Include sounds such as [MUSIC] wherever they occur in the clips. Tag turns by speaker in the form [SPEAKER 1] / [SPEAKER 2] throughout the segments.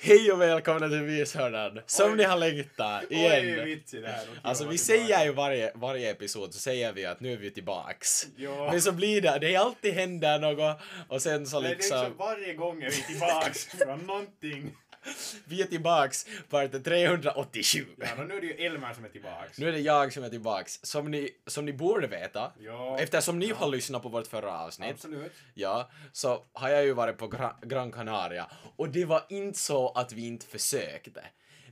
[SPEAKER 1] Hej och välkomna till Myshörnan! Som ni har längtat
[SPEAKER 2] Oj,
[SPEAKER 1] igen.
[SPEAKER 2] vitsig det här.
[SPEAKER 1] Alltså vi säger ju varje, varje episod så säger vi att nu är vi tillbaks.
[SPEAKER 2] Ja.
[SPEAKER 1] Men så blir det, det är alltid händer något och sen så
[SPEAKER 2] Nej, det är
[SPEAKER 1] liksom,
[SPEAKER 2] liksom varje gång är vi tillbaks från någonting.
[SPEAKER 1] Vi är tillbaks part 387.
[SPEAKER 2] Ja, nu är det ju Elmer som är tillbaks.
[SPEAKER 1] Nu är det jag som är tillbaks. Som ni, som ni borde veta,
[SPEAKER 2] Ja.
[SPEAKER 1] eftersom ni har lyssnat på vårt förra avsnitt,
[SPEAKER 2] Absolut.
[SPEAKER 1] Ja, så har jag ju varit på Gra- Gran Canaria och det var inte så att vi inte försökte.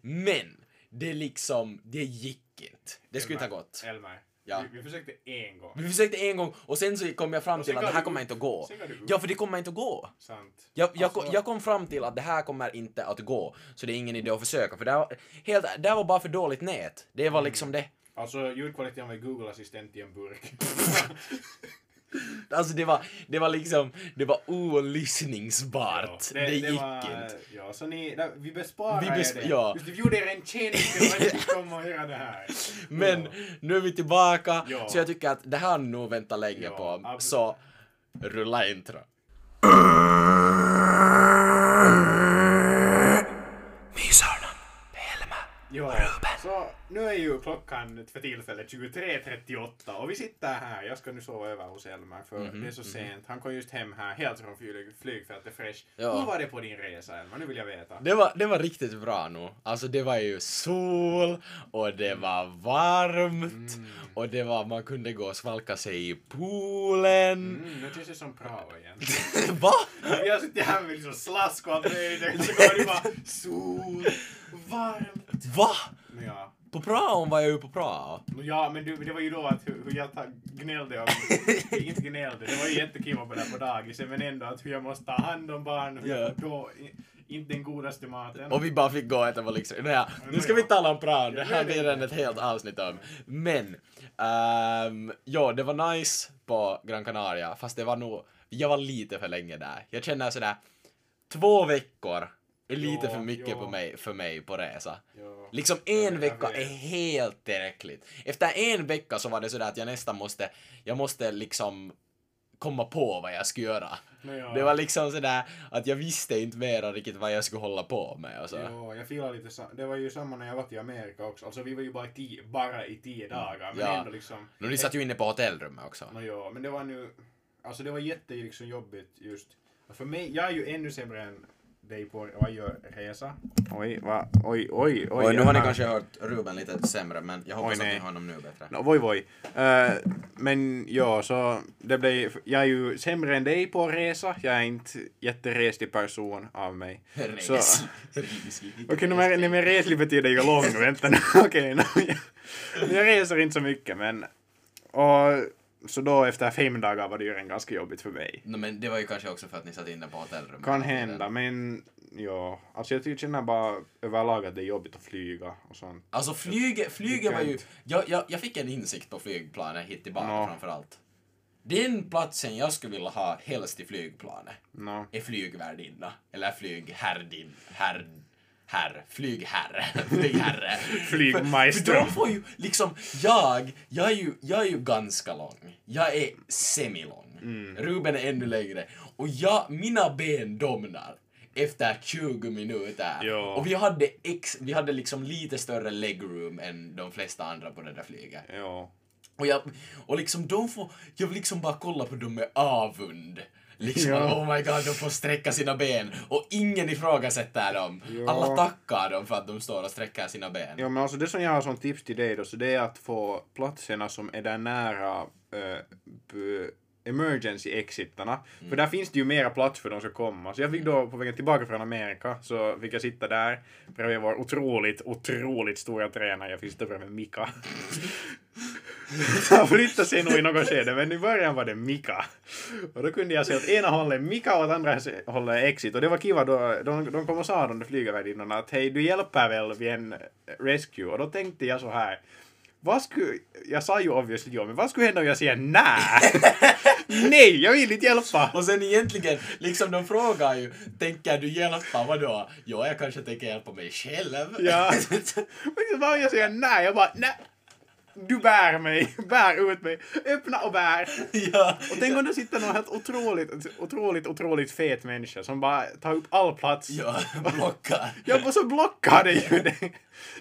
[SPEAKER 1] Men det liksom, det gick inte. Det skulle inte ha gått.
[SPEAKER 2] Elmer.
[SPEAKER 1] Ja.
[SPEAKER 2] Vi, vi försökte en gång.
[SPEAKER 1] Vi försökte en gång och sen så kom jag fram till att det här
[SPEAKER 2] du
[SPEAKER 1] kommer inte att gå. Ja, för det kommer inte att gå.
[SPEAKER 2] Sant.
[SPEAKER 1] Jag, jag,
[SPEAKER 2] Alltså-
[SPEAKER 1] jag kom fram till att det här kommer inte att gå, så det är ingen idé att försöka, för det var, helt, det var bara för dåligt nät. Det
[SPEAKER 2] Mm.
[SPEAKER 1] var liksom det.
[SPEAKER 2] Alltså ljudkvaliteten var Google-assistent i en burk. [LAUGHS] [LAUGHS]
[SPEAKER 1] Alltså det var, det var liksom, det var olyssningsbart.
[SPEAKER 2] Ja,
[SPEAKER 1] det, gick
[SPEAKER 2] var,
[SPEAKER 1] inte.
[SPEAKER 2] Ja, så ni, vi besparar
[SPEAKER 1] Vi
[SPEAKER 2] er
[SPEAKER 1] bes-
[SPEAKER 2] det.
[SPEAKER 1] ja.
[SPEAKER 2] Just, vi gjorde er en tjänst att komma och göra det här.
[SPEAKER 1] Men
[SPEAKER 2] Ja.
[SPEAKER 1] nu är vi tillbaka,
[SPEAKER 2] Ja.
[SPEAKER 1] så jag tycker att det här har nog väntat länge
[SPEAKER 2] Ja,
[SPEAKER 1] på. Så, rulla intro. [CLEARS THROAT]
[SPEAKER 2] Ja, så nu är ju klockan för tillfället 23.38 och vi sitter här. Jag ska nu sova över hos Elmer för
[SPEAKER 1] Mhm,
[SPEAKER 2] det är så sent. Han kom just hem här helt från flyg, flygfältet fresh.
[SPEAKER 1] Ja.
[SPEAKER 2] Hur var det på din resa Elmer? Nu vill jag veta.
[SPEAKER 1] Det var, det var riktigt bra nu. Alltså det var ju sol och det var varmt
[SPEAKER 2] Mm.
[SPEAKER 1] och det var, man kunde gå och svalka sig i poolen.
[SPEAKER 2] Mm, nu känns det som Prao igen. [LAUGHS]
[SPEAKER 1] Va?
[SPEAKER 2] Har suttit här med liksom slask och allt möjligt. Så kommer det bara sol, varmt.
[SPEAKER 1] Va?
[SPEAKER 2] Men ja.
[SPEAKER 1] På praon var jag ju på prao.
[SPEAKER 2] Ja, men du, det var ju då att hur, hur jag ta, gnällde om... [LAUGHS] inte gnällde, det var ju jättekul på där på dagisen, men ändå att hur jag måste ta hand om barn, hur
[SPEAKER 1] Ja.
[SPEAKER 2] jag får då inte den godaste maten.
[SPEAKER 1] Och vi bara fick gå att det var liksom, naja, nu ska vi tala om praon, det här blir en ett helt avsnitt om. Men, um, ja, det var nice på Gran Canaria, fast det var nog, jag var lite för länge där. Jag känner sådär, två veckor lite för mycket
[SPEAKER 2] ja.
[SPEAKER 1] på mig, för mig på resa.
[SPEAKER 2] Ja.
[SPEAKER 1] Liksom en vecka är helt tillräckligt. Efter en vecka så var det sådär att jag nästan måste, jag måste liksom komma på vad jag skulle göra.
[SPEAKER 2] No, ja.
[SPEAKER 1] Det var liksom sådär att jag visste inte mera riktigt vad jag skulle hålla på med och så.
[SPEAKER 2] Ja, jag filar lite sa- Det var ju samma när jag var till Amerika också. Alltså vi var ju bara i tio, bara i tio dagar. Men
[SPEAKER 1] Ja.
[SPEAKER 2] ändå liksom...
[SPEAKER 1] Nu ni satt ju inne på hotellrummet också.
[SPEAKER 2] No, ja, men det var nu... Alltså det var jätte liksom jobbigt just... För mig, jag är ju ännu sämre än dig på vad gör resa. Oj, va? Oj, oj, oj.
[SPEAKER 1] Oj, nu har ni kanske hört Ruben lite sämre, men jag hoppas
[SPEAKER 2] Oj,
[SPEAKER 1] att ni har honom nu bättre.
[SPEAKER 2] No, voi voi. Uh, men ja, så det blev, jag är ju sämre än dig på resa. Jag är inte jättereslig person av mig. Så, [LAUGHS] Okej, okay, nej, men reslig betyder ju lång. Vänta nu. [LAUGHS] Okej, no, jag, jag reser inte så mycket, men... Och, så då efter fem dagar var det ju redan ganska jobbigt för mig.
[SPEAKER 1] No, men det var ju kanske också för att ni satt inne på hotellrummet.
[SPEAKER 2] Kan hända, men ja. Alltså jag tycker känner bara överlag att det är jobbigt att flyga och sånt.
[SPEAKER 1] Alltså flyget, flyget var ju... Jag, jag, jag fick en insikt på flygplanet hit tillbaka
[SPEAKER 2] Nå.
[SPEAKER 1] framförallt. Den platsen jag skulle vilja ha helst i flygplanet
[SPEAKER 2] No.
[SPEAKER 1] är flygvärdinna. Eller flygherrdin. Herr... Herr. Flygherre. [LAUGHS] Flygherre.
[SPEAKER 2] Flygmaestro.
[SPEAKER 1] För, för de får ju liksom... Jag, jag är ju, jag är ju ganska lång. Jag är semilång.
[SPEAKER 2] Mm.
[SPEAKER 1] Ruben är ännu längre. Och jag, mina ben domnar efter 20 minuter.
[SPEAKER 2] Ja.
[SPEAKER 1] Och vi hade, ex, vi hade liksom lite större legroom än de flesta andra på det där flyget.
[SPEAKER 2] Ja.
[SPEAKER 1] Och, jag, och liksom de får, jag vill liksom bara kolla på dem med avund. Liksom,
[SPEAKER 2] Ja.
[SPEAKER 1] oh my god, de får sträcka sina ben och ingen ifrågasätter dem.
[SPEAKER 2] Ja.
[SPEAKER 1] Alla tackar dem för att de står och sträcker sina ben.
[SPEAKER 2] Ja men alltså det som jag har som tips till dig då, så det är att få platserna som är där nära äh, emergency exitarna. För där finns det ju mera plats för de ska komma. Så jag fick då på vägen tillbaka från Amerika så fick jag sitta där bredvid vår otroligt, otroligt stora tränare. Jag fick sitta bredvid Mika. [LAUGHS] Han flyttade sig nog i något skede men i början var det Mika. Och då kunde jag se åt ena hållet Mika och åt andra hållet Exit. Och det var kiva då, de, de kom och sa de där flygarvärdinnorna att hej du hjälper väl vid en rescue. Och då tänkte jag så här. Vad skulle, jag sa ju obviously ja, men vad skulle hända om jag säger nej? nej, jag vill inte hjälpa!
[SPEAKER 1] Och sen egentligen, liksom de frågar ju, tänker du hjälpa, vadå? Ja, jag kanske tänker hjälpa mig själv.
[SPEAKER 2] Ja. Men så bara jag säger nej, jag bara nej. Du bär mig, [LAUGHS] bär ut mig, öppna och bär. [LAUGHS]
[SPEAKER 1] ja.
[SPEAKER 2] Och tänk om det sitter någon helt otroligt, otroligt, otroligt fet människa som bara tar upp all plats.
[SPEAKER 1] Ja, [LAUGHS] blockar.
[SPEAKER 2] Ja, och så blockar det ju det.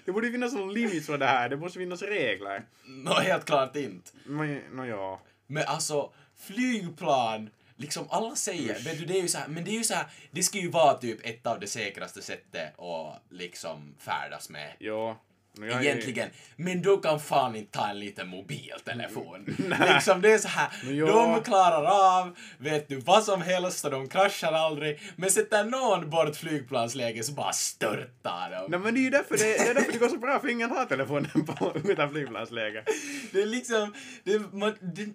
[SPEAKER 2] Det borde finnas någon limit för det här, det måste finnas regler.
[SPEAKER 1] Nå, helt klart inte.
[SPEAKER 2] Men, nå ja.
[SPEAKER 1] Men alltså, flygplan, liksom alla säger, du, det är ju så här, men det är ju så här, det ska ju vara typ ett av de säkraste sättet att liksom färdas med.
[SPEAKER 2] Ja. Jag är-
[SPEAKER 1] Egentligen. Men du kan fan inte ta en liten mobiltelefon. [LAUGHS] liksom det är så här, de klarar av, vet du, vad som helst och de kraschar aldrig. Men sätter någon bort flygplansläge så bara störtar de.
[SPEAKER 2] Nej men det är ju därför det, det, är därför det går så bra för ingen har telefonen på [LAUGHS] utan flygplansläge.
[SPEAKER 1] Det är liksom, det, man, det,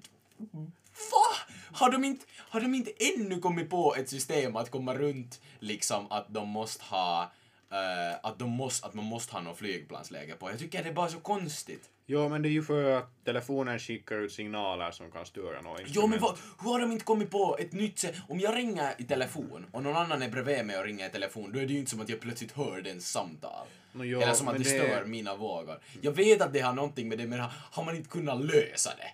[SPEAKER 1] Va? Har de, inte, har de inte ännu kommit på ett system att komma runt liksom att de måste ha eh, att, de måste, att man måste ha något flygplansläge på. Jag tycker det är bara så konstigt.
[SPEAKER 2] Jo men det är ju för att telefonen skickar ut signaler som kan störa något.
[SPEAKER 1] Jo men vad, hur har de inte kommit på ett nytt sätt? Om jag ringer i telefon och någon annan är bredvid mig och ringer i telefon, då är det ju inte som att jag plötsligt hör den samtal.
[SPEAKER 2] Nå, jo,
[SPEAKER 1] Eller som att det
[SPEAKER 2] det-
[SPEAKER 1] stör mina vågor. Jag vet att det har någonting med det, men har man inte kunnat lösa det?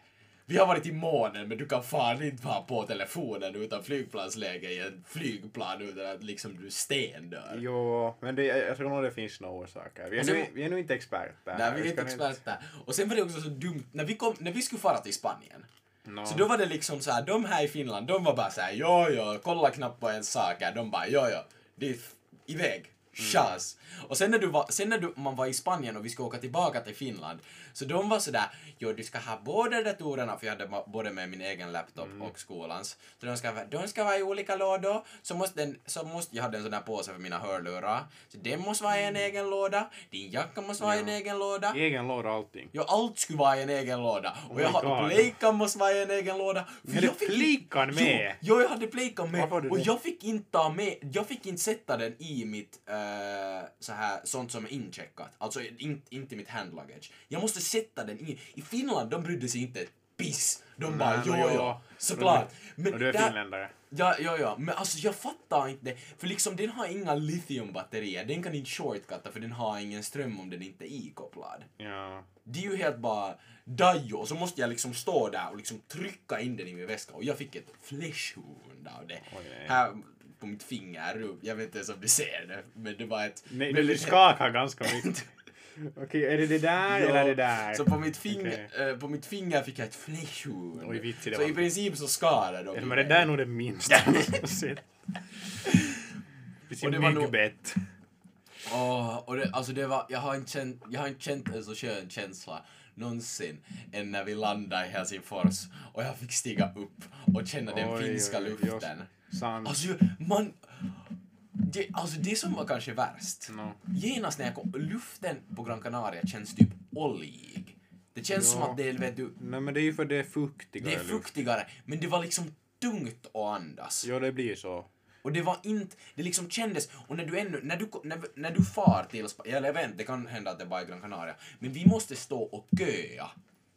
[SPEAKER 1] Vi har varit i månen, men du kan fan inte vara på telefonen utan flygplansläge i ett flygplan utan att liksom du stendör.
[SPEAKER 2] Jo, men det, jag tror nog det finns några orsaker. Vi är,
[SPEAKER 1] sen-
[SPEAKER 2] nu, vi är nu inte experter.
[SPEAKER 1] Nej, vi är inte experter. Och sen var det också så dumt, när vi, kom, när vi skulle fara till Spanien,
[SPEAKER 2] Nå.
[SPEAKER 1] Så då var det liksom så här, de här i Finland, de var bara så här, jo, jo, kolla knappt på ens saker. De bara, jo, jo, det är iväg. Chas. Och sen när, du var, sen när du, man var i Spanien och vi skulle åka tillbaka till Finland, så de var sådär, jo du ska ha båda datorerna, för jag hade både med min egen laptop och skolans, så de ska, de ska vara i olika lådor, så måste, den, så måste jag hade en sån där påse för mina hörlurar, så den måste vara i en egen låda, din jacka måste vara i en egen låda,
[SPEAKER 2] Egen låda allting.
[SPEAKER 1] Ja, allt skulle vara i en egen låda. Och jag hade
[SPEAKER 2] God.
[SPEAKER 1] playkan måste vara i en egen låda.
[SPEAKER 2] Hade
[SPEAKER 1] jag fick inte-
[SPEAKER 2] med?
[SPEAKER 1] Jo, jo, jag hade playkan med. Och
[SPEAKER 2] det?
[SPEAKER 1] jag fick inte ta med, jag fick inte sätta den i mitt uh, så här, sånt som är incheckat. Alltså in, inte mitt handluggage. Jag måste sätta den i. I Finland, de brydde sig inte ett piss. De bara,
[SPEAKER 2] Nej,
[SPEAKER 1] jo,
[SPEAKER 2] men
[SPEAKER 1] jo,
[SPEAKER 2] ja.
[SPEAKER 1] såklart. Men
[SPEAKER 2] Och du är
[SPEAKER 1] där-
[SPEAKER 2] finländare.
[SPEAKER 1] Ja, ja, ja, men alltså jag fattar inte. För liksom den har inga lithiumbatterier, den kan inte shortcutta för den har ingen ström om den inte är ikopplad.
[SPEAKER 2] Ja.
[SPEAKER 1] Det är ju helt bara dajo och så måste jag liksom stå där och liksom trycka in den i min väska och jag fick ett flesh wound av det.
[SPEAKER 2] Nej.
[SPEAKER 1] Här på mitt finger, jag vet inte ens om du ser det, men det var ett...
[SPEAKER 2] Nej, du
[SPEAKER 1] väldigt-
[SPEAKER 2] skakar ganska mycket. [LAUGHS] Okej, är det det där
[SPEAKER 1] Ja,
[SPEAKER 2] eller det där?
[SPEAKER 1] Så på mitt, finger,
[SPEAKER 2] Okej.
[SPEAKER 1] eh, på mitt finger fick jag ett.
[SPEAKER 2] Oj, det
[SPEAKER 1] så
[SPEAKER 2] var.
[SPEAKER 1] i princip så skadade de
[SPEAKER 2] men det där är nog det minsta. [LAUGHS]
[SPEAKER 1] Och
[SPEAKER 2] Precis
[SPEAKER 1] det nog-
[SPEAKER 2] myggbett.
[SPEAKER 1] Åh, och det, alltså det var, jag har, inte känt, jag har inte känt en så skön känsla någonsin än när vi landade i Helsingfors och jag fick stiga upp och känna den
[SPEAKER 2] Oj,
[SPEAKER 1] finska
[SPEAKER 2] oj,
[SPEAKER 1] luften.
[SPEAKER 2] Sant.
[SPEAKER 1] Alltså, man... Det, alltså det som var kanske värst,
[SPEAKER 2] No.
[SPEAKER 1] genast när jag kom, luften på Gran Canaria känns typ oljig. Det känns som
[SPEAKER 2] Ja.
[SPEAKER 1] att det är, vet du,
[SPEAKER 2] Nej men det är ju för det är fuktigare
[SPEAKER 1] det är
[SPEAKER 2] luft.
[SPEAKER 1] fuktigare, men det var liksom tungt att andas.
[SPEAKER 2] Jo, det blir så.
[SPEAKER 1] Och det var inte, det liksom kändes, och när du ännu, när du, när, när du far till Sp- eller jag vet inte, det kan hända att det bara är Gran Canaria, men vi måste stå och köa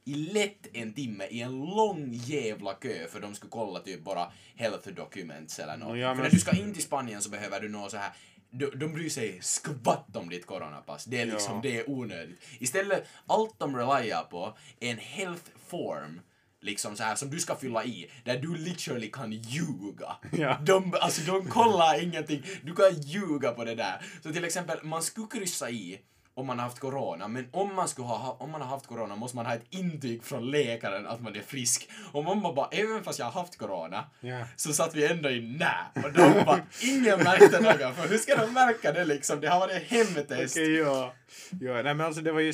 [SPEAKER 1] i lätt en timme i en lång jävla kö för de skulle kolla typ bara health documents eller något.
[SPEAKER 2] Nå, ja,
[SPEAKER 1] för när du ska in till Spanien så behöver du nå så här de, de bryr sig skvatt om ditt coronapass. Det är liksom,
[SPEAKER 2] Ja.
[SPEAKER 1] det är onödigt. Istället, allt de reliar på är en health form liksom så här som du ska fylla i, där du literally kan ljuga.
[SPEAKER 2] Ja.
[SPEAKER 1] De, alltså de kollar ingenting, du kan ljuga på det där. Så till exempel, man skulle kryssa i om man har haft corona, men om man, skulle ha, om man har haft corona måste man ha ett intyg från läkaren att man är frisk. Och mamma bara, även fast jag har haft corona,
[SPEAKER 2] Ja.
[SPEAKER 1] så satt vi ändå i nä. Och de bara, ingen märkte något, för hur ska de märka det liksom? Det har varit hemtest.
[SPEAKER 2] Okej, ja. ja. Nej men alltså det var ju...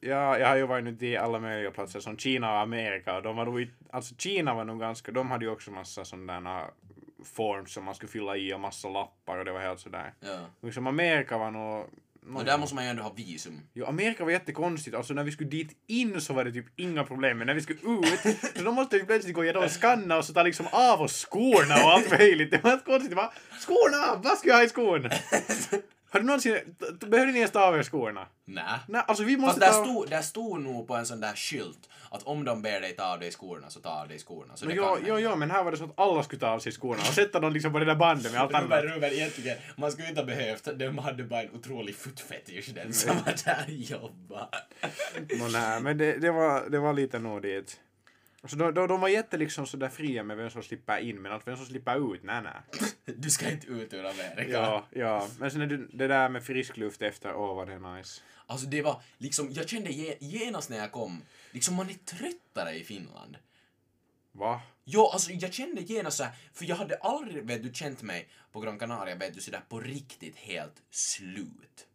[SPEAKER 2] Ja, jag har ju varit ute i alla möjliga platser som Kina och Amerika och de var nog alltså Kina var nog ganska, de hade ju också massa sådana forms som man skulle fylla i och massa lappar och det var helt sådär.
[SPEAKER 1] Ja.
[SPEAKER 2] Liksom Amerika var nog...
[SPEAKER 1] Och där måste man ju ändå ha visum.
[SPEAKER 2] Jo, Amerika var jättekonstigt. Alltså när vi skulle dit in så var det typ inga problem, men när vi skulle ut [LAUGHS] så då måste vi plötsligt gå igenom och skanna och så ta liksom av oss skorna och allt möjligt. Det var helt konstigt. Det var skorna av! Vad ska jag ha i skon? [LAUGHS] Har du någonsin... Behövde ni ens ta av er skorna?
[SPEAKER 1] Nä.
[SPEAKER 2] Nej, alltså vi måste
[SPEAKER 1] Fast där
[SPEAKER 2] ta...
[SPEAKER 1] stod, där stod nog på en sån där skylt att om de ber dig ta av dig skorna så ta av dig skorna. Så det
[SPEAKER 2] jo, jo, jo, men här var det så att alla skulle ta av sig skorna och sätta dem liksom på det där bandet med allt [LAUGHS]
[SPEAKER 1] Ruben,
[SPEAKER 2] annat.
[SPEAKER 1] Ruben, egentligen, man skulle inte ha behövt, de hade bara en otrolig footfetish den som var där och jobbade.
[SPEAKER 2] No, nej, men det, det, var, det var lite nog dit. Så då, då, de var jätte liksom sådär fria med vem som slipper in, men att vem som slipper ut, nej nej.
[SPEAKER 1] Du ska inte ut ur Amerika.
[SPEAKER 2] Ja, ja. Men sen är det, det där med frisk luft efter, åh vad det är nice.
[SPEAKER 1] Alltså det var liksom, jag kände ge- genast när jag kom, liksom man är tröttare i Finland.
[SPEAKER 2] Va?
[SPEAKER 1] Jo, alltså jag kände genast så här, för jag hade aldrig, vet du, känt mig på Gran Canaria, vet du, sådär på riktigt helt slut.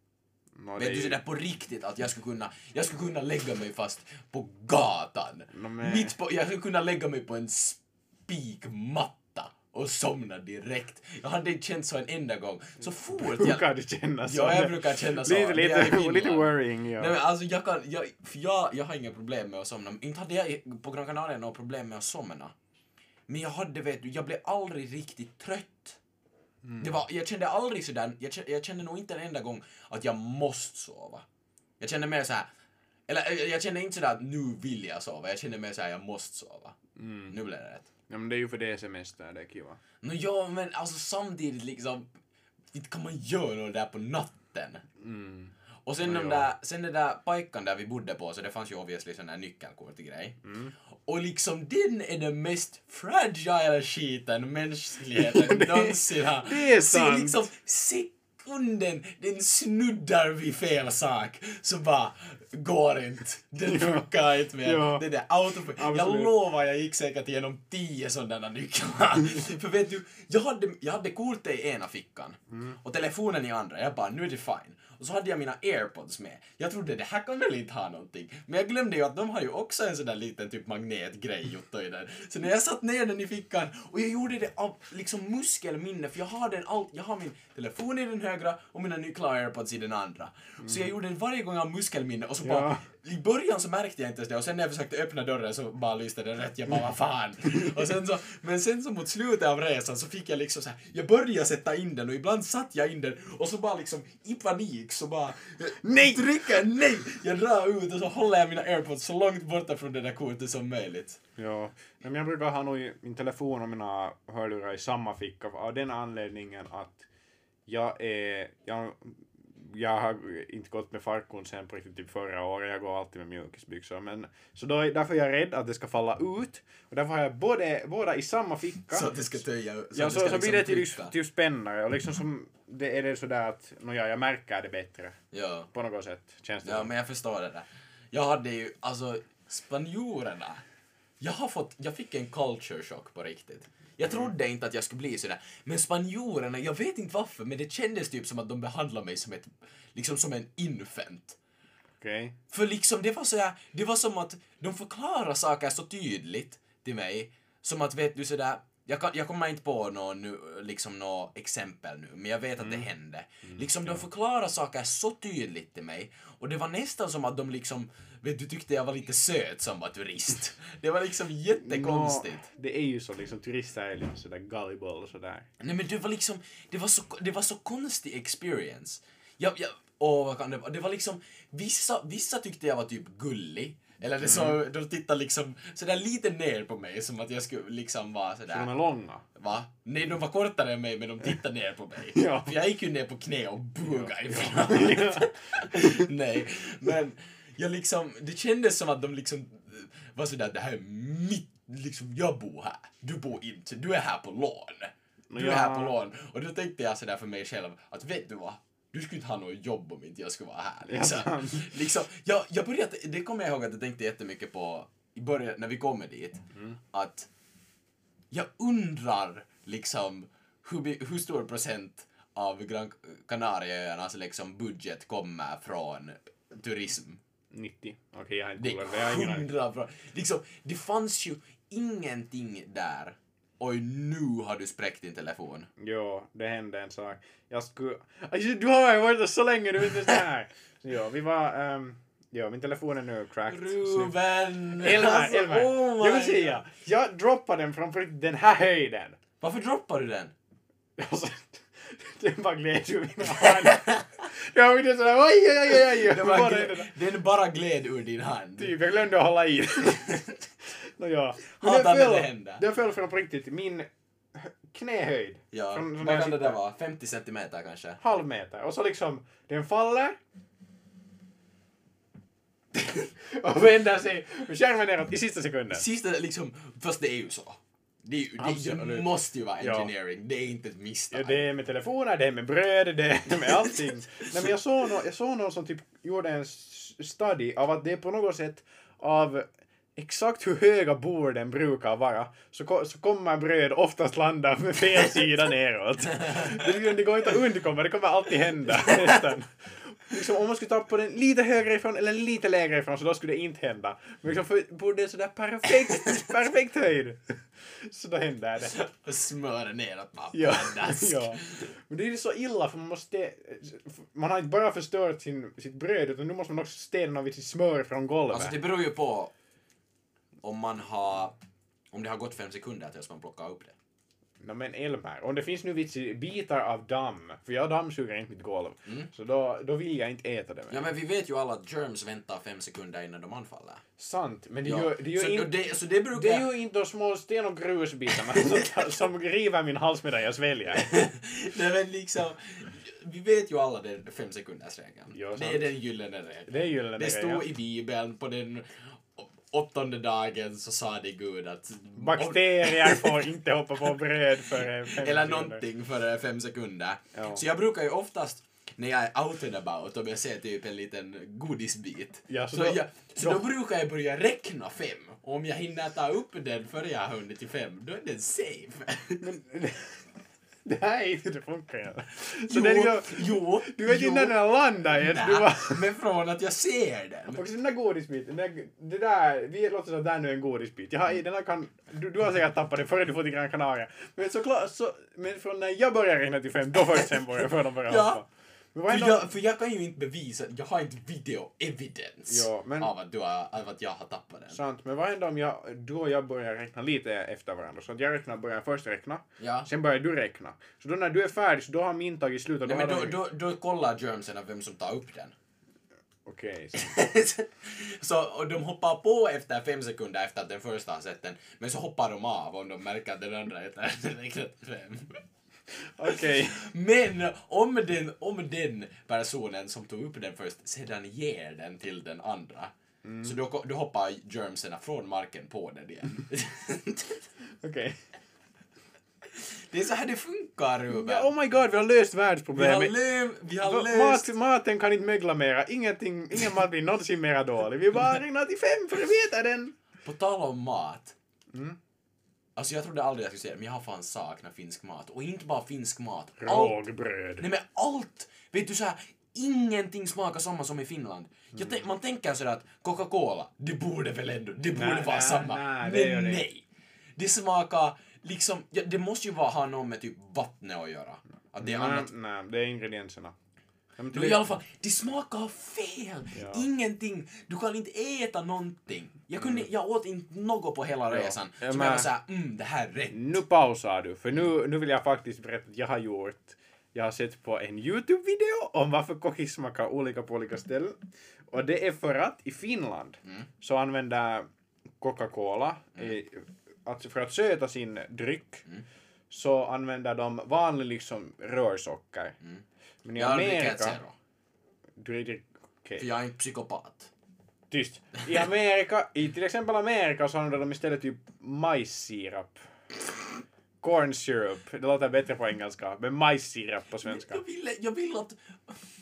[SPEAKER 2] No, det är
[SPEAKER 1] du
[SPEAKER 2] ju-
[SPEAKER 1] sådär på riktigt att jag skulle kunna, jag skulle kunna lägga mig fast på gatan.
[SPEAKER 2] No, men-
[SPEAKER 1] Mitt på, jag skulle kunna lägga mig på en spikmatta och somna direkt. Jag hade inte känt så en enda gång. Så fort jag...
[SPEAKER 2] Brukar du känna så?
[SPEAKER 1] Ja, jag brukar känna så.
[SPEAKER 2] Lite,
[SPEAKER 1] Det
[SPEAKER 2] lite, lite worrying, ja.
[SPEAKER 1] Nej men alltså jag kan, jag, jag, jag har inga problem med att somna. Inte hade jag på Gran Canaria några problem med att somna. Men jag hade, vet du, jag blev aldrig riktigt trött. Det var, jag kände aldrig sådär, jag kände, jag kände nog inte en enda gång att jag måste sova. Jag kände mer så här. eller eh, jag kände inte sådär att nu vill jag sova, jag kände mer såhär jag måste sova. Nu blev det rätt.
[SPEAKER 2] ja. Men det är ju för det är semester, det är kiva.
[SPEAKER 1] Nå ja, men alltså samtidigt liksom, inte kan man göra något där på natten.
[SPEAKER 2] Mm.
[SPEAKER 1] Och sen, de där, sen det där pojkan där vi bodde på, så det fanns ju obviously sån där nyckelkort grej.
[SPEAKER 2] Mm.
[SPEAKER 1] Och liksom den är den mest fragile skiten mänskligheten [LAUGHS] någonsin har.
[SPEAKER 2] Det är
[SPEAKER 1] Så
[SPEAKER 2] sant.
[SPEAKER 1] liksom sekunden den snuddar vid fel sak så bara går inte. Den funkar inte mer.
[SPEAKER 2] Ja.
[SPEAKER 1] Det där auto... Jag lovar, jag gick säkert igenom tio sådana nycklar. [LAUGHS] För vet du, jag hade, jag hade kortet i ena fickan
[SPEAKER 2] Mm.
[SPEAKER 1] och telefonen i andra. Jag bara, nu är det fine. Och så hade jag mina airpods med. Jag trodde det här kan väl inte ha någonting. Men jag glömde ju att de har ju också en sån där liten typ magnetgrej Jotto, i den. Så när jag satt ner den i fickan och jag gjorde det av liksom muskelminne för jag har den allt, jag har min telefon i den högra och mina nycklar och airpods i den andra. Så jag gjorde det varje gång av muskelminne och så
[SPEAKER 2] Ja.
[SPEAKER 1] I början så märkte jag inte ens det och sen när jag försökte öppna dörren så bara lyste det rätt. Jag bara vad fan. Och sen så, men sen så mot slutet av resan så fick jag liksom så här, jag började sätta in den och ibland satt jag in den och så bara liksom i panik så bara
[SPEAKER 2] Nej!
[SPEAKER 1] trycker nej! Jag drar ut och så håller jag mina airpods så långt borta från det där kortet som möjligt.
[SPEAKER 2] Ja, men jag brukar ha nog min telefon och mina hörlurar i samma ficka av den anledningen att jag är, jag, jag har inte gått med farkon sen på riktigt typ förra året, jag går alltid med mjukisbyxor. Men, så då, är- därför är jag rädd att det ska falla ut och därför har jag både, båda i samma ficka.
[SPEAKER 1] Så att det ska töja så
[SPEAKER 2] ja, så,
[SPEAKER 1] ska
[SPEAKER 2] så blir det
[SPEAKER 1] liksom
[SPEAKER 2] till, till spännare och liksom som, det är det sådär att, no, ja, jag märker det bättre
[SPEAKER 1] Ja.
[SPEAKER 2] på något sätt, känns det
[SPEAKER 1] Ja,
[SPEAKER 2] som.
[SPEAKER 1] men jag förstår det där. Jag hade ju, alltså, spanjorerna. Jag har fått, jag fick en culture shock på riktigt. Jag trodde inte att jag skulle bli sådär. Men spanjorerna, jag vet inte varför, men det kändes typ som att de behandlade mig som ett, liksom som en infant.
[SPEAKER 2] Okej.
[SPEAKER 1] För liksom det var sådär, det var som att de förklarar saker så tydligt till mig. Som att vet du sådär, jag, kan, jag kommer inte på något nu, liksom något exempel nu, men jag vet att det hände. Liksom de förklarar saker så tydligt till mig. Och det var nästan som att de liksom, vet du tyckte jag var lite söt som var turist. [LAUGHS] Det var liksom jättekonstigt.
[SPEAKER 2] Nå, det är ju så liksom, turister är lite sådär gullible och sådär.
[SPEAKER 1] Nej men det var liksom, det var så, det var så konstig experience. Jag, jag, åh vad kan det vara? Det var liksom, vissa, vissa tyckte jag var typ gullig. Eller det så, de tittade liksom sådär lite ner på mig som att jag skulle liksom vara
[SPEAKER 2] Så de
[SPEAKER 1] sådär.
[SPEAKER 2] är långa.
[SPEAKER 1] Va? Nej, de var kortare än mig men de tittade ner på mig. [LAUGHS]
[SPEAKER 2] Ja.
[SPEAKER 1] För jag gick ju ner på knä och bugade ifrån. [LAUGHS] Nej, men jag liksom, det kändes som att de liksom var sådär, det här är mitt, liksom jag bor här. Du bor inte, du är här på lån. Du är här på lån. Och då tänkte jag sådär för mig själv att vet du vad? Du skulle inte ha något jobb om inte jag skulle vara här. Liksom.
[SPEAKER 2] Ja. [LAUGHS]
[SPEAKER 1] liksom, jag, jag började, det kommer jag ihåg att jag tänkte jättemycket på i början när vi kommer dit. Att jag undrar liksom hur, hur stor procent av Gran Canaria-öarnas liksom budget kommer från turism.
[SPEAKER 2] 90. Okej, jag har inte
[SPEAKER 1] Det
[SPEAKER 2] kollat
[SPEAKER 1] är
[SPEAKER 2] aning.
[SPEAKER 1] hundra bra. Liksom, det fanns ju ingenting där. Oj, nu har du spräckt din telefon.
[SPEAKER 2] Jo, det hände en sak. Jag skulle... Alltså, du har ju varit där så länge, du är inte här. Jo, vi var... Um... Jo, min telefon är nu cracked.
[SPEAKER 1] Ruben!
[SPEAKER 2] Elmar,
[SPEAKER 1] Alltså, oh
[SPEAKER 2] jag vill säga, jag droppade den från riktigt den här höjden.
[SPEAKER 1] Varför droppar du den?
[SPEAKER 2] Alltså, [LAUGHS] den bara gled ur mina hand. Ja, det är sådär
[SPEAKER 1] var
[SPEAKER 2] är
[SPEAKER 1] gled,
[SPEAKER 2] det där?
[SPEAKER 1] den bara gled ur din hand.
[SPEAKER 2] Typ, jag glömde att hålla i [LAUGHS] [LAUGHS] Nåja. Men
[SPEAKER 1] Hatar när det händer.
[SPEAKER 2] den föll från på riktigt min hö- knähöjd.
[SPEAKER 1] Ja,
[SPEAKER 2] Från,
[SPEAKER 1] vad kan det där vara? 50 centimeter kanske?
[SPEAKER 2] Halv meter. Och så liksom, den faller. [LAUGHS] och vänder sig skärmen neråt i sista sekunden.
[SPEAKER 1] Sista liksom, fast det är ju så. Det, är ju, det,
[SPEAKER 2] Absolut.
[SPEAKER 1] det måste ju vara
[SPEAKER 2] Ja.
[SPEAKER 1] engineering, det är inte ett misstag.
[SPEAKER 2] Ja, det är med telefoner, det är med bröd, det är med [LAUGHS] allting. Nej, men jag såg någon, jag såg någon som typ gjorde en study av att det är på något sätt av exakt hur höga borden brukar vara så, ko- så kommer bröd oftast landa med fel sida neråt. [LAUGHS] Det, det går inte att undkomma, det kommer alltid hända nästan. Liksom, om man skulle ta på den lite högre ifrån eller lite lägre ifrån så då skulle det inte hända. Men liksom, för bordet är sådär perfekt, perfekt höjd. Så då händer det.
[SPEAKER 1] Och smöra neråt bara.
[SPEAKER 2] Ja, ja. Men det är ju så illa för man måste... Man har inte bara förstört sin, sitt bröd utan nu måste man också städa vid sitt smör från golvet.
[SPEAKER 1] Alltså det beror ju på om man har, om det har gått fem sekunder tills man plockar upp det.
[SPEAKER 2] No, men Elmer, om det finns nu vitsi bitar av damm, för jag dammsuger inte mitt golv, så då, då vill jag inte äta det.
[SPEAKER 1] Mm. Ja men vi vet ju alla att germs väntar fem sekunder innan de anfaller.
[SPEAKER 2] Sant, men det
[SPEAKER 1] Ja.
[SPEAKER 2] gör, det gör
[SPEAKER 1] så,
[SPEAKER 2] inte...
[SPEAKER 1] det, så det brukar...
[SPEAKER 2] Det är ju inte de små sten och grusbitarna som, [LAUGHS] som river min halsmedda jag sväljer. [LAUGHS]
[SPEAKER 1] Nej men liksom, vi vet ju alla den fem sekunders regeln.
[SPEAKER 2] Ja,
[SPEAKER 1] det är den gyllene regeln.
[SPEAKER 2] Det är gyllene
[SPEAKER 1] Det
[SPEAKER 2] ja.
[SPEAKER 1] i Bibeln på den åttonde dagen så sa det Gud att...
[SPEAKER 2] Bakterier får inte hoppa på bröd för fem [LAUGHS]
[SPEAKER 1] Eller någonting för fem sekunder.
[SPEAKER 2] Ja.
[SPEAKER 1] Så jag brukar ju oftast när jag är out and about om jag ser typ en liten godisbit.
[SPEAKER 2] Ja, så
[SPEAKER 1] så
[SPEAKER 2] då-
[SPEAKER 1] jag, så då,
[SPEAKER 2] då-
[SPEAKER 1] brukar jag börja räkna fem. Och om jag hinner ta upp den före jag har hunnit till fem, då är den safe.
[SPEAKER 2] Men, [LAUGHS] det här är inte det funkar. Ja. Så
[SPEAKER 1] jo,
[SPEAKER 2] den gör,
[SPEAKER 1] jo,
[SPEAKER 2] du vet
[SPEAKER 1] jo.
[SPEAKER 2] inte när den landar ens. Du
[SPEAKER 1] Nä,
[SPEAKER 2] bara,
[SPEAKER 1] men från att jag ser den.
[SPEAKER 2] också den där godisbiten, där, det där, vi låter som att det här nu är en godisbit. Jag har, den här kan, du, du har säkert tappat den före du får till Gran Canaria. Men såklart, så, men från när jag börjar räkna till fem, då först sen börjar för de börjar
[SPEAKER 1] Ja.
[SPEAKER 2] hoppa.
[SPEAKER 1] För jag, för jag kan ju inte bevisa, jag har inte video evidence
[SPEAKER 2] Ja, men-
[SPEAKER 1] av, att du har, av att jag har tappat den.
[SPEAKER 2] sant, men vad händer om jag, du och jag börjar räkna lite efter varandra? Så att jag räknar, börjar först räkna,
[SPEAKER 1] Ja.
[SPEAKER 2] sen börjar du räkna. Så då när du är färdig, så då har min tagit slut och då
[SPEAKER 1] Nej, men då,
[SPEAKER 2] de-
[SPEAKER 1] då, då kollar germsen vem som tar upp den.
[SPEAKER 2] Okej, [LAUGHS] så-
[SPEAKER 1] så, och de hoppar på efter fem sekunder efter att den första har sett den, men så hoppar de av om de märker att den andra har [LAUGHS] räknat fem.
[SPEAKER 2] Okej.
[SPEAKER 1] Men om den, om den personen som tog upp den först sedan ger den till den andra,
[SPEAKER 2] Mm.
[SPEAKER 1] så då, då hoppar germsen från marken på den igen. [LAUGHS]
[SPEAKER 2] Okej.
[SPEAKER 1] det är så här det funkar Ruben.
[SPEAKER 2] Ja, oh my god, vi har löst
[SPEAKER 1] vi har,
[SPEAKER 2] världsproblemet.
[SPEAKER 1] löv, vi har löst...
[SPEAKER 2] Mat, maten kan inte mögla mera, ingenting, ingen mat blir någonsin mera dålig. Vi bara [LAUGHS] räknar till fem för att veta den.
[SPEAKER 1] På tal om mat.
[SPEAKER 2] Mm.
[SPEAKER 1] Alltså jag trodde aldrig jag skulle säga det, men jag har fan saknat finsk mat. Och inte bara finsk mat.
[SPEAKER 2] Rågbröd.
[SPEAKER 1] Nej men allt! Vet du så här, ingenting smakar samma som i Finland. Tänk, man tänker sådär att Coca-Cola, det borde väl ändå, det borde
[SPEAKER 2] Nej,
[SPEAKER 1] vara
[SPEAKER 2] nej,
[SPEAKER 1] samma.
[SPEAKER 2] det gör
[SPEAKER 1] men
[SPEAKER 2] det
[SPEAKER 1] nej. Det smakar liksom, ja, det måste ju vara, ha något med typ vattnet att göra. Att det är annat.
[SPEAKER 2] nej, det är ingredienserna. Ja, men
[SPEAKER 1] i alla fall, det smakar fel!
[SPEAKER 2] Ja.
[SPEAKER 1] Ingenting! Du kan inte äta någonting. Jag, kunde, jag åt inte något på hela
[SPEAKER 2] Ja.
[SPEAKER 1] resan. Som
[SPEAKER 2] men-
[SPEAKER 1] jag var såhär, mm, det här är rätt.
[SPEAKER 2] Nu pausar du, för nu, nu vill jag faktiskt berätta att jag har gjort jag har sett på en YouTube-video om varför kokis smakar olika på olika ställen. Och det är för att i Finland
[SPEAKER 1] Mm.
[SPEAKER 2] så använder Coca-Cola, i, alltså för att söta sin dryck,
[SPEAKER 1] Mm.
[SPEAKER 2] så använder de vanlig liksom rörsocker. Men i
[SPEAKER 1] Jag
[SPEAKER 2] Amerika... Du dricker... Okej.
[SPEAKER 1] För jag är inte psykopat.
[SPEAKER 2] Tyst. I Amerika, i till exempel Amerika så använder de istället typ majssirap. Corn syrup. Det låter bättre på engelska, men majssirap på svenska.
[SPEAKER 1] Jag vill, jag vill att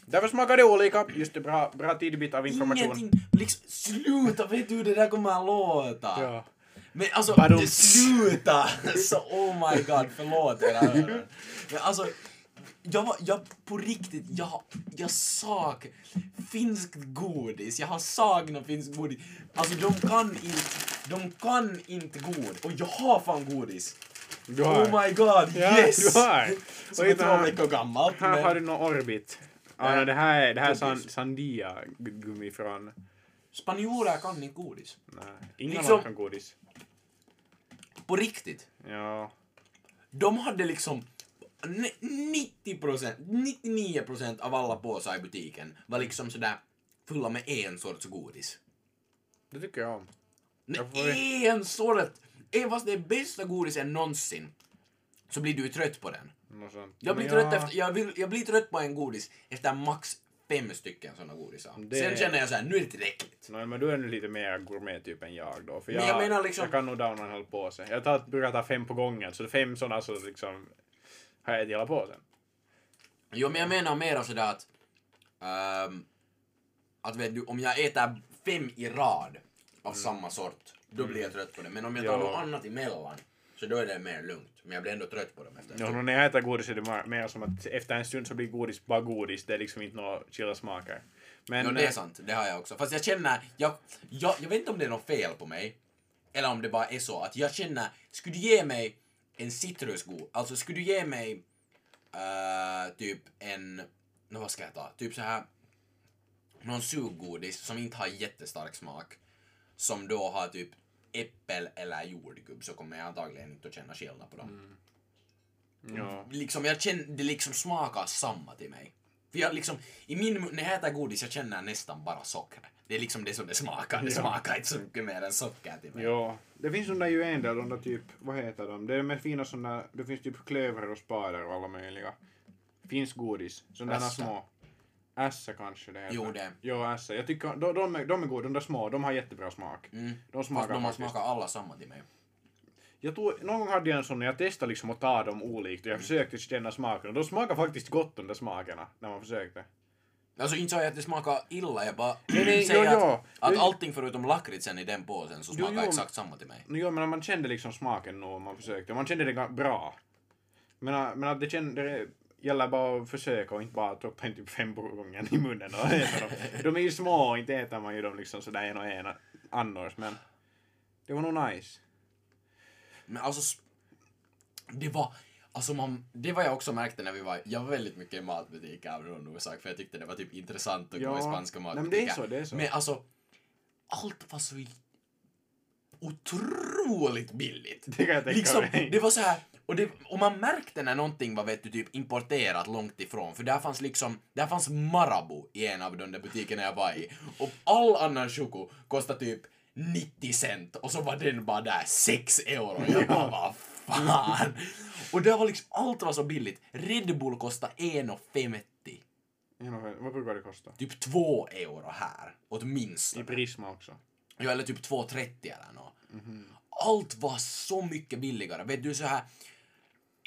[SPEAKER 2] Därför smakar det olika. Just det, bra, bra tidbit av information.
[SPEAKER 1] ingenting, liksom sluta, vet du hur det där kommer att låta?
[SPEAKER 2] Ja.
[SPEAKER 1] Men alltså,
[SPEAKER 2] Badum.
[SPEAKER 1] sluta! [LAUGHS] Så oh my god, förlåt era öron. Men alltså, jag var, jag på riktigt, jag, jag sak finskt godis, jag har saknat finskt godis. Alltså de kan inte, de kan inte god. Och jag har fan godis.
[SPEAKER 2] Du har.
[SPEAKER 1] Oh my god,
[SPEAKER 2] Ja,
[SPEAKER 1] yes!
[SPEAKER 2] du har.
[SPEAKER 1] Som är två veckor gammalt.
[SPEAKER 2] Här
[SPEAKER 1] men-
[SPEAKER 2] har du något Orbit. Ah, no, det här är, det här är san,
[SPEAKER 1] Godis.
[SPEAKER 2] Sandia-gummi från...
[SPEAKER 1] Spanjorer kan inte godis.
[SPEAKER 2] Nej, ingen
[SPEAKER 1] Liksom-
[SPEAKER 2] kan godis.
[SPEAKER 1] På riktigt.
[SPEAKER 2] Ja.
[SPEAKER 1] De hade liksom 90 procent, 99 procent av alla påsar i butiken var liksom sådär fulla med en sorts godis.
[SPEAKER 2] Det tycker jag om. Jag får-
[SPEAKER 1] en sort! Även fast det är bästa godisen någonsin så blir du trött på den. Jag blir,
[SPEAKER 2] Men
[SPEAKER 1] trött efter, jag, vill, jag blir trött på en godis efter max fem stycken såna godisar.
[SPEAKER 2] Det-
[SPEAKER 1] Sen känner jag så här, nu är det tillräckligt.
[SPEAKER 2] Nej, men du är nu lite mer gourmet-typ än jag då. För
[SPEAKER 1] Men
[SPEAKER 2] jag,
[SPEAKER 1] jag menar liksom-
[SPEAKER 2] jag kan nog downa en hel påse. Jag tar, brukar ta fem på gången, så fem sådana så liksom har jag ätit hela påsen.
[SPEAKER 1] Jo, men jag menar mer sådär att... ehm, att vet du, om jag äter fem i rad av samma sort, då blir jag trött på det. Men om jag tar
[SPEAKER 2] Mm. Ja.
[SPEAKER 1] något annat emellan, så då är det mer lugnt. Men jag blir ändå trött på dem efter
[SPEAKER 2] Ja, när jag äter godis är det mer, som att efter en stund så blir godis bara godis. Det är liksom inte några chilla smaker. Men
[SPEAKER 1] Jo, det är
[SPEAKER 2] eh,
[SPEAKER 1] sant. Det har jag också. Fast jag känner, jag, jag, jag vet inte om det är något fel på mig. Eller om det bara är så att jag känner, skulle du ge mig en citrusgod, alltså skulle du ge mig eh, typ en, nå vad ska jag ta, typ så här någon suggodis som inte har jättestark smak, som då har typ äppel eller jordgubb så kommer jag antagligen inte att känna skillnad på dem.
[SPEAKER 2] ja.
[SPEAKER 1] Liksom, jag känner, det liksom smakar samma till mig. För jag liksom, i min mun, när jag äter godis, jag känner nästan bara socker. Det är liksom det som det smakar. Det
[SPEAKER 2] Ja.
[SPEAKER 1] smakar inte så mycket mer än socker till mig.
[SPEAKER 2] Ja, det finns de där ju en del, de där typ, vad heter de? Det är med fina sådana, det finns typ klövrar och spader och alla möjliga. Finns godis, sådana där små. Ässa kanske det heter.
[SPEAKER 1] Jo, det.
[SPEAKER 2] Jo, ässa. Jag tycker, de, de, är, de är goda, de där små, de har jättebra smak.
[SPEAKER 1] Mm.
[SPEAKER 2] De
[SPEAKER 1] Fast
[SPEAKER 2] smakar
[SPEAKER 1] de
[SPEAKER 2] faktiskt.
[SPEAKER 1] smakar alla samma till mig.
[SPEAKER 2] Jag tror, någon gång hade jag en sån när jag testade liksom att ta dem olikt och jag försökte känna smaken och de smakar faktiskt gott de där smakerna när man försökte.
[SPEAKER 1] Alltså inte sa jag att det smakar illa, jag bara
[SPEAKER 2] Nej, nej,
[SPEAKER 1] säger
[SPEAKER 2] jo,
[SPEAKER 1] att,
[SPEAKER 2] jo.
[SPEAKER 1] att
[SPEAKER 2] Jo,
[SPEAKER 1] allting förutom lakritsen i den påsen så
[SPEAKER 2] Jo,
[SPEAKER 1] smakar
[SPEAKER 2] jo.
[SPEAKER 1] exakt samma till mig.
[SPEAKER 2] Jo, men man kände liksom smaken om man försökte. Man kände det bra. Men, men att det, kände, gäller bara att försöka och inte bara stoppa in typ fem på gången i munnen och äta dem. [LAUGHS] De är ju små och inte äter man ju dem liksom sådär en och en annars men det var nog nice.
[SPEAKER 1] Men alltså, det var, alltså man, det var jag också märkte när vi var, jag var väldigt mycket i matbutiker av någon orsak för jag tyckte det var typ intressant att gå
[SPEAKER 2] Ja.
[SPEAKER 1] i spanska
[SPEAKER 2] Nej, men
[SPEAKER 1] matbutiker.
[SPEAKER 2] det är så, det är så.
[SPEAKER 1] Men alltså, allt var så otroligt billigt.
[SPEAKER 2] Det kan jag tänka
[SPEAKER 1] liksom,
[SPEAKER 2] mig.
[SPEAKER 1] det var så här, och, det, och man märkte när någonting var vet du, typ importerat långt ifrån, för där fanns liksom, där fanns Marabou i en av de där butikerna jag var i. Och all annan choko kostade typ 90 cent och så var den bara där 6 euro. Jag bara, vad fan? Och det var liksom, allt var så billigt. Red Bull kostade 1,50.
[SPEAKER 2] En och fem- Vad brukar det kosta?
[SPEAKER 1] Typ 2 euro här, åtminstone.
[SPEAKER 2] I Prisma också.
[SPEAKER 1] Ja, eller typ 2,30 eller nåt.
[SPEAKER 2] Mhm.
[SPEAKER 1] Allt var så mycket billigare. Vet du, så här...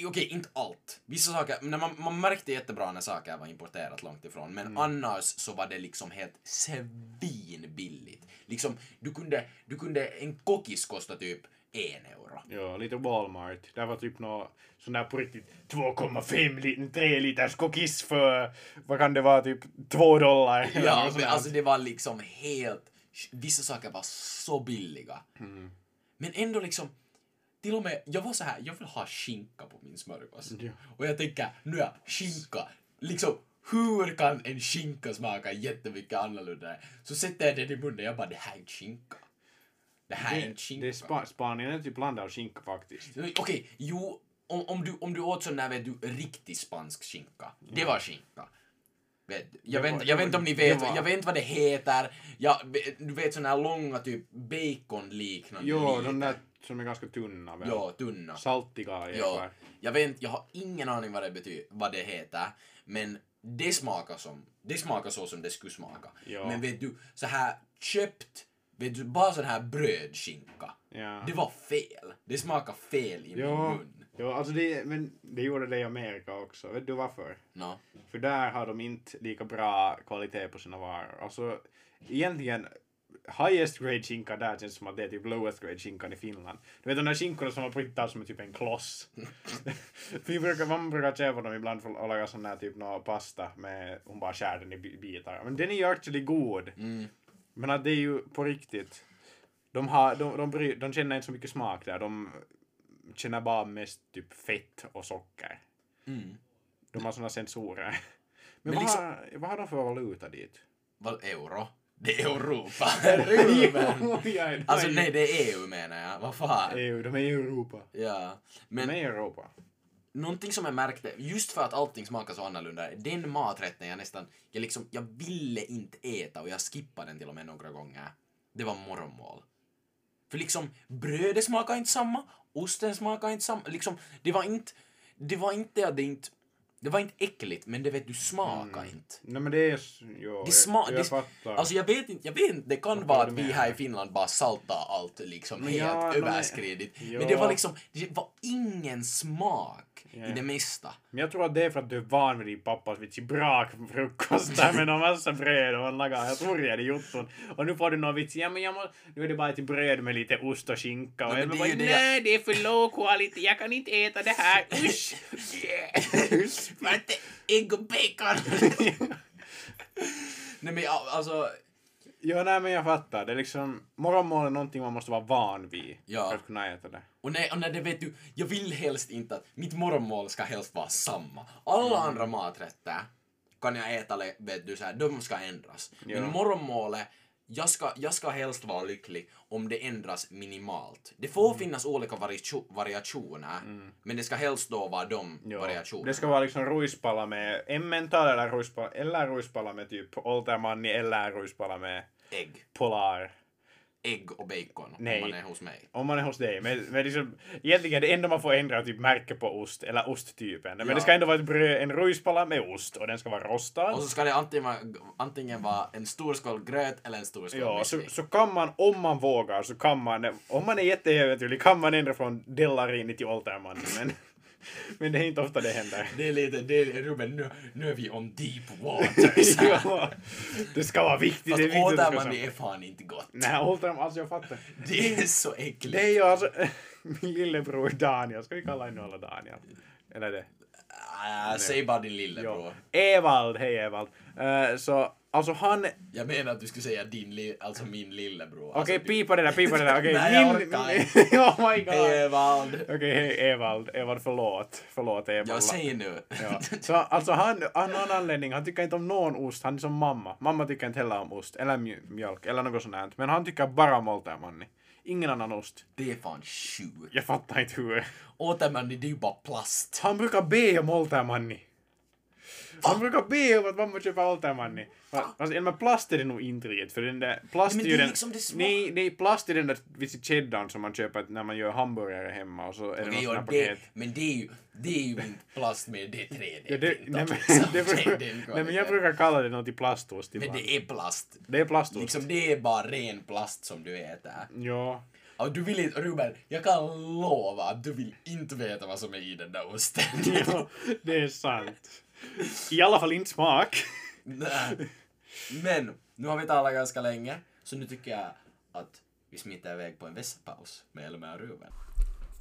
[SPEAKER 1] Okej, inte allt. Vissa saker, men man, man märkte jättebra när saker var importerat långt ifrån. Men
[SPEAKER 2] Mm.
[SPEAKER 1] annars så var det liksom helt svinbilligt. Liksom, du kunde, du kunde, en kokis kosta typ en euro.
[SPEAKER 2] Ja, lite Walmart. Där var typ nå sån där på riktigt 2,5 li- 3 liters kokis för, vad kan det vara, typ 2 dollar.
[SPEAKER 1] Ja, men alltså det var liksom helt... Vissa saker var så billiga.
[SPEAKER 2] Mm.
[SPEAKER 1] Men ändå liksom... Till och med, jag var så här, jag vill ha skinka på min smörgås.
[SPEAKER 2] Ja.
[SPEAKER 1] Och jag tänker, nu är skinka, liksom hur kan en skinka smaka jättemycket annorlunda? Så sätter jag den i munnen, jag bara det här är inte skinka. Det här är
[SPEAKER 2] Det,
[SPEAKER 1] inte skinka.
[SPEAKER 2] det är Spa- Spanien är typ land av skinka faktiskt.
[SPEAKER 1] Okej, jo, om, om, du, om du åt sån där vet du, riktig spansk skinka. Det var skinka. Vet, jag, vet, jag vet inte om ni vet, jag vet inte vad det heter. Jag, du vet såna här långa typ baconliknande
[SPEAKER 2] Jo, de där som är ganska tunna väl?
[SPEAKER 1] Ja, tunna.
[SPEAKER 2] Saltiga
[SPEAKER 1] Ja,
[SPEAKER 2] jävlar.
[SPEAKER 1] jag vet inte, jag har ingen aning vad det betyder, vad det heter, men det smakar som, det smakar så som det skulle smaka.
[SPEAKER 2] Ja.
[SPEAKER 1] Men vet du, så här köpt, vet du, bara sån här brödskinka.
[SPEAKER 2] Ja.
[SPEAKER 1] Det var fel. Det smakar fel i min
[SPEAKER 2] Ja,
[SPEAKER 1] mun.
[SPEAKER 2] ja alltså det, men det gjorde det i Amerika också. Vet du varför?
[SPEAKER 1] No.
[SPEAKER 2] För där har de inte lika bra kvalitet på sina varor. Alltså egentligen highest grade skinka där känns som att det är typ lowest grade skinkan i Finland. Du vet de där skinkorna som har printat som är typ en kloss. [LAUGHS] Vi brukar, man brukar köpa dem ibland för att laga sån här typ nå pasta med, hon bara skär den i bi- bitar. Men den är ju actually god.
[SPEAKER 1] Mm.
[SPEAKER 2] Men att det är ju på riktigt. De, har, de, de, bry, de känner inte så mycket smak där. De känner bara mest typ fett och socker.
[SPEAKER 1] Mm.
[SPEAKER 2] De har såna sensorer. [LAUGHS] Men,
[SPEAKER 1] Men
[SPEAKER 2] vad,
[SPEAKER 1] liksom-
[SPEAKER 2] har, vad har de för valuta dit?
[SPEAKER 1] Vad, euro? Det är Europa. Alltså nej, det är EU menar jag. Vad fan?
[SPEAKER 2] EU, de är i Europa.
[SPEAKER 1] Ja. Men
[SPEAKER 2] de är i Europa.
[SPEAKER 1] någonting som jag märkte, just för att allting smakar så annorlunda, den maträtten jag nästan, jag liksom, jag ville inte äta och jag skippade den till och med några gånger. Det var morgonmål. För liksom, brödet smakar inte samma, osten smakar inte samma, liksom, det var inte, det var inte att det inte det var inte äckligt, men det vet du smakar
[SPEAKER 2] Mm.
[SPEAKER 1] inte.
[SPEAKER 2] Nej men det är... Jo,
[SPEAKER 1] Det sma-
[SPEAKER 2] jag, jag fattar.
[SPEAKER 1] alltså jag vet inte, jag vet inte, det kan vara att vi här i Finland bara saltar allt liksom
[SPEAKER 2] Men
[SPEAKER 1] helt
[SPEAKER 2] ja, men-
[SPEAKER 1] överskridigt.
[SPEAKER 2] ja.
[SPEAKER 1] Men det var liksom, det var ingen smak
[SPEAKER 2] Ja.
[SPEAKER 1] i det mesta.
[SPEAKER 2] Men jag tror att det är för att du är van vid din pappas vitsi brak frukost där [LAUGHS] med någon massa bröd och han lagar jag tror jag det jotton. Och nu får du någon vitsi, ja men jag må, nu är det bara ett bröd med lite ost och skinka och
[SPEAKER 1] Ja,
[SPEAKER 2] jag bara,
[SPEAKER 1] är ju det
[SPEAKER 2] nej det är för low quality, jag kan inte äta det här, [LAUGHS] usch!
[SPEAKER 1] Var inte ägg och bacon? [LAUGHS] Nej men alltså,
[SPEAKER 2] ja nej men jag fattar, det är liksom, morgonmål är någonting man måste vara van vid
[SPEAKER 1] Ja.
[SPEAKER 2] för att kunna äta det.
[SPEAKER 1] och nej, och nej det vet du, jag vill helst inte att, mitt morgonmål ska helst vara samma. Alla
[SPEAKER 2] Mm.
[SPEAKER 1] andra maträtter kan jag äta, le- vet du, så här, de ska ändras.
[SPEAKER 2] Ja.
[SPEAKER 1] Men morgonmålet, jag ska, jag ska helst vara lycklig om det ändras minimalt. Det får
[SPEAKER 2] Mm.
[SPEAKER 1] finnas olika variatio- variationer, men det ska helst då vara de
[SPEAKER 2] Ja.
[SPEAKER 1] variationerna.
[SPEAKER 2] Det ska vara liksom ruispalla med emmental eller ruispalla, eller ruispalla med typ Oltermanni eller ruispalla med
[SPEAKER 1] Ägg.
[SPEAKER 2] Polar.
[SPEAKER 1] Ägg och bacon
[SPEAKER 2] Nej.
[SPEAKER 1] om man är hos mig.
[SPEAKER 2] Om man är hos dig. Men, men liksom, egentligen det enda man får ändra är typ märke på ost, eller osttypen. Men
[SPEAKER 1] Ja.
[SPEAKER 2] det ska ändå vara bröd, en ruispalla med ost och den ska vara rostad.
[SPEAKER 1] Och så ska det antingen vara, antingen vara en stor skål gröt eller en stor skål
[SPEAKER 2] Ja, så, så kan man, om man vågar, så kan man, om man är jätteäventyrlig, kan man ändra från Dellarini till Oltermanni. [LAUGHS] Men, det är inte ofta det händer.
[SPEAKER 1] Det är lite, det är, Ruben, nu, nu är vi on deep waters [LAUGHS]
[SPEAKER 2] ja, det ska vara viktigt.
[SPEAKER 1] Fast
[SPEAKER 2] att det
[SPEAKER 1] är fan inte gott.
[SPEAKER 2] Nej, Oltermanni, alltså jag fattar.
[SPEAKER 1] Det är så äckligt.
[SPEAKER 2] Det är ju alltså [LAUGHS] min lillebror Daniel, ska vi kalla honom alla Daniel? Eller det?
[SPEAKER 1] Ah, säg bara din lillebror.
[SPEAKER 2] Ja. Evald, hej Evald. Eh, så, alltså han...
[SPEAKER 1] Jag menar att du skulle säga din li, alltså min lillebror.
[SPEAKER 2] Okej,
[SPEAKER 1] alltså, du-
[SPEAKER 2] pipa det där, pipa det där. Okej, [LAUGHS]
[SPEAKER 1] Nej, jag
[SPEAKER 2] min...
[SPEAKER 1] orkar
[SPEAKER 2] oh [LAUGHS] my god.
[SPEAKER 1] Evald.
[SPEAKER 2] Okej, hej Evald. Evald, förlåt. Förlåt Evald.
[SPEAKER 1] Jag säger nu.
[SPEAKER 2] Ja. Så alltså han, av någon anledning, han tycker inte om någon ost, han är som mamma. Mamma tycker inte heller om ost, eller mj- mjölk, eller något sånt här. Men han tycker bara om Oltermanni. Ingen annan ost.
[SPEAKER 1] Det är fan sjukt.
[SPEAKER 2] Jag fattar inte hur.
[SPEAKER 1] Återman, det är ju bara plast.
[SPEAKER 2] Han brukar be om Han brukar be om att mamma köper Oltermanni. Alltså, men plast är det nog inte riktigt, för den där... Plast
[SPEAKER 1] Men
[SPEAKER 2] är ju den...
[SPEAKER 1] liksom det
[SPEAKER 2] nej, nej, plast är den där cheddarn som man köper när man gör hamburgare hemma och så är det något
[SPEAKER 1] det,
[SPEAKER 2] här paket.
[SPEAKER 1] men det är ju, det är ju inte plast med det 3D. [LAUGHS]
[SPEAKER 2] Ja, [LAUGHS] [LAUGHS] det, nej, men, det, brukar-
[SPEAKER 1] Den
[SPEAKER 2] nej, men
[SPEAKER 1] kvaliteten.
[SPEAKER 2] jag brukar kalla det något i plastost
[SPEAKER 1] Men
[SPEAKER 2] ibland.
[SPEAKER 1] det är plast.
[SPEAKER 2] Det är plastost.
[SPEAKER 1] Liksom det är bara ren plast som du äter.
[SPEAKER 2] Ja.
[SPEAKER 1] Och du vill inte, Ruben, jag kan lova att du vill inte veta vad som är i den där osten.
[SPEAKER 2] ja, det är sant. I alla fall inte smak.
[SPEAKER 1] Nej. Men, nu har vi talat ganska länge, så nu tycker jag att vi smiter iväg på en vässpaus med Elmer och Ruben.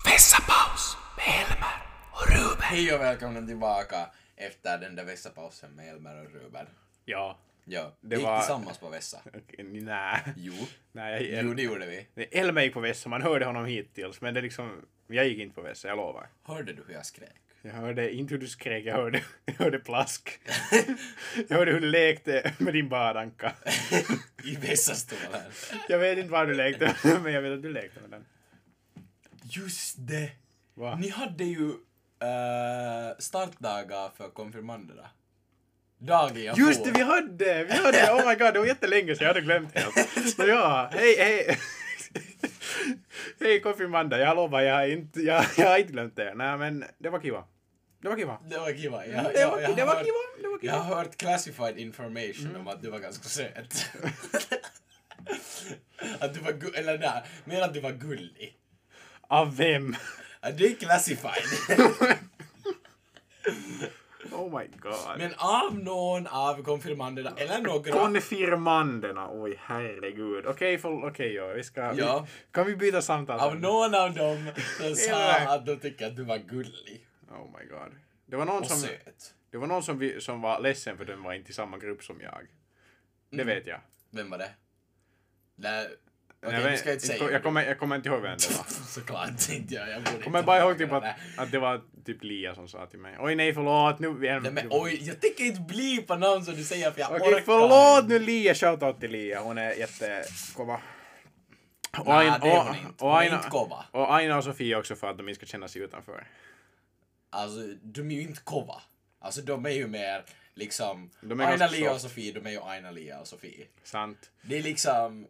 [SPEAKER 1] Vässapaus med Elmer och Ruben! Hej och välkomna tillbaka efter den där vässapausen med Elmer och Ruben.
[SPEAKER 2] Ja.
[SPEAKER 1] Ja,
[SPEAKER 2] Det
[SPEAKER 1] vi gick
[SPEAKER 2] var-
[SPEAKER 1] tillsammans på vässa.
[SPEAKER 2] Nej.
[SPEAKER 1] Jo,
[SPEAKER 2] Nej,
[SPEAKER 1] jo
[SPEAKER 2] El,
[SPEAKER 1] det gjorde vi.
[SPEAKER 2] Elmer gick på vässa, man hörde honom hittills, men det är liksom... Jag gick inte på vässa, jag lovar.
[SPEAKER 1] Hörde du hur jag skrek?
[SPEAKER 2] Jag hörde inte hur du skrek, jag hörde, jag hörde plask. jag hörde hur du lekte med din badanka.
[SPEAKER 1] I vässastolen.
[SPEAKER 2] Jag vet inte var du lekte, men jag vet att du lekte med den.
[SPEAKER 1] Just det!
[SPEAKER 2] Va?
[SPEAKER 1] Ni hade ju eh, startdagar för konfirmanderna. Dagen jag
[SPEAKER 2] Just det, vi hade! Vi hade! Oh my god, det var jättelänge sedan, jag hade glömt helt. Så [LAUGHS] ja, hej, hej! Hej konfirmander, jag lovar, jag har inte, jag, jag har inte glömt det. Nej men, det var kiva. Det var kiva.
[SPEAKER 1] Det var kiva. Jag,
[SPEAKER 2] Det
[SPEAKER 1] jag,
[SPEAKER 2] var,
[SPEAKER 1] jag,
[SPEAKER 2] det var
[SPEAKER 1] hört-
[SPEAKER 2] kiva, det var
[SPEAKER 1] Jag
[SPEAKER 2] kiva.
[SPEAKER 1] har hört classified information om att du var ganska söt. [LAUGHS] att du var gu- eller nej, men att du var gullig.
[SPEAKER 2] Av vem?
[SPEAKER 1] Att det är classified. [LAUGHS]
[SPEAKER 2] Oh my god.
[SPEAKER 1] men av någon av konfirmanderna, eller några.
[SPEAKER 2] Konfirmanderna, oj herregud. Okej, okay, okej, ja, vi ska...
[SPEAKER 1] Ja.
[SPEAKER 2] Vi, kan vi byta samtal?
[SPEAKER 1] Av någon av dem som sa att de tycker att du var gullig.
[SPEAKER 2] Oh my god. Det var någon
[SPEAKER 1] Och
[SPEAKER 2] som...
[SPEAKER 1] söt.
[SPEAKER 2] Det var någon som, vi, som var ledsen för den var inte i samma grupp som jag. Det vet jag.
[SPEAKER 1] Vem var det? Nej, okej
[SPEAKER 2] jag, vet-
[SPEAKER 1] ska inte säga.
[SPEAKER 2] jag, kommer, jag kommer inte ihåg vem det var. [LAUGHS]
[SPEAKER 1] Såklart inte jag. Jag borde
[SPEAKER 2] kommer bara ihåg typ att, att det var typ Lia som sa till mig Oj nej förlåt nu...
[SPEAKER 1] Nej men oj, jag tänker inte bli på namn som du säger för jag
[SPEAKER 2] Okej
[SPEAKER 1] orkar
[SPEAKER 2] förlåt nu Lia, shoutout till Lia, hon är jättekova. Och
[SPEAKER 1] Nej,
[SPEAKER 2] Aina,
[SPEAKER 1] det är
[SPEAKER 2] och,
[SPEAKER 1] hon inte. Hon är
[SPEAKER 2] Aina,
[SPEAKER 1] inte kova.
[SPEAKER 2] och Aina och Sofia också för att de inte ska känna sig utanför.
[SPEAKER 1] alltså de är ju inte kova. Alltså de är ju mer liksom, Aina Lia och. Sofie, de är ju Aina Lia och Sofie.
[SPEAKER 2] Sant.
[SPEAKER 1] Det är liksom,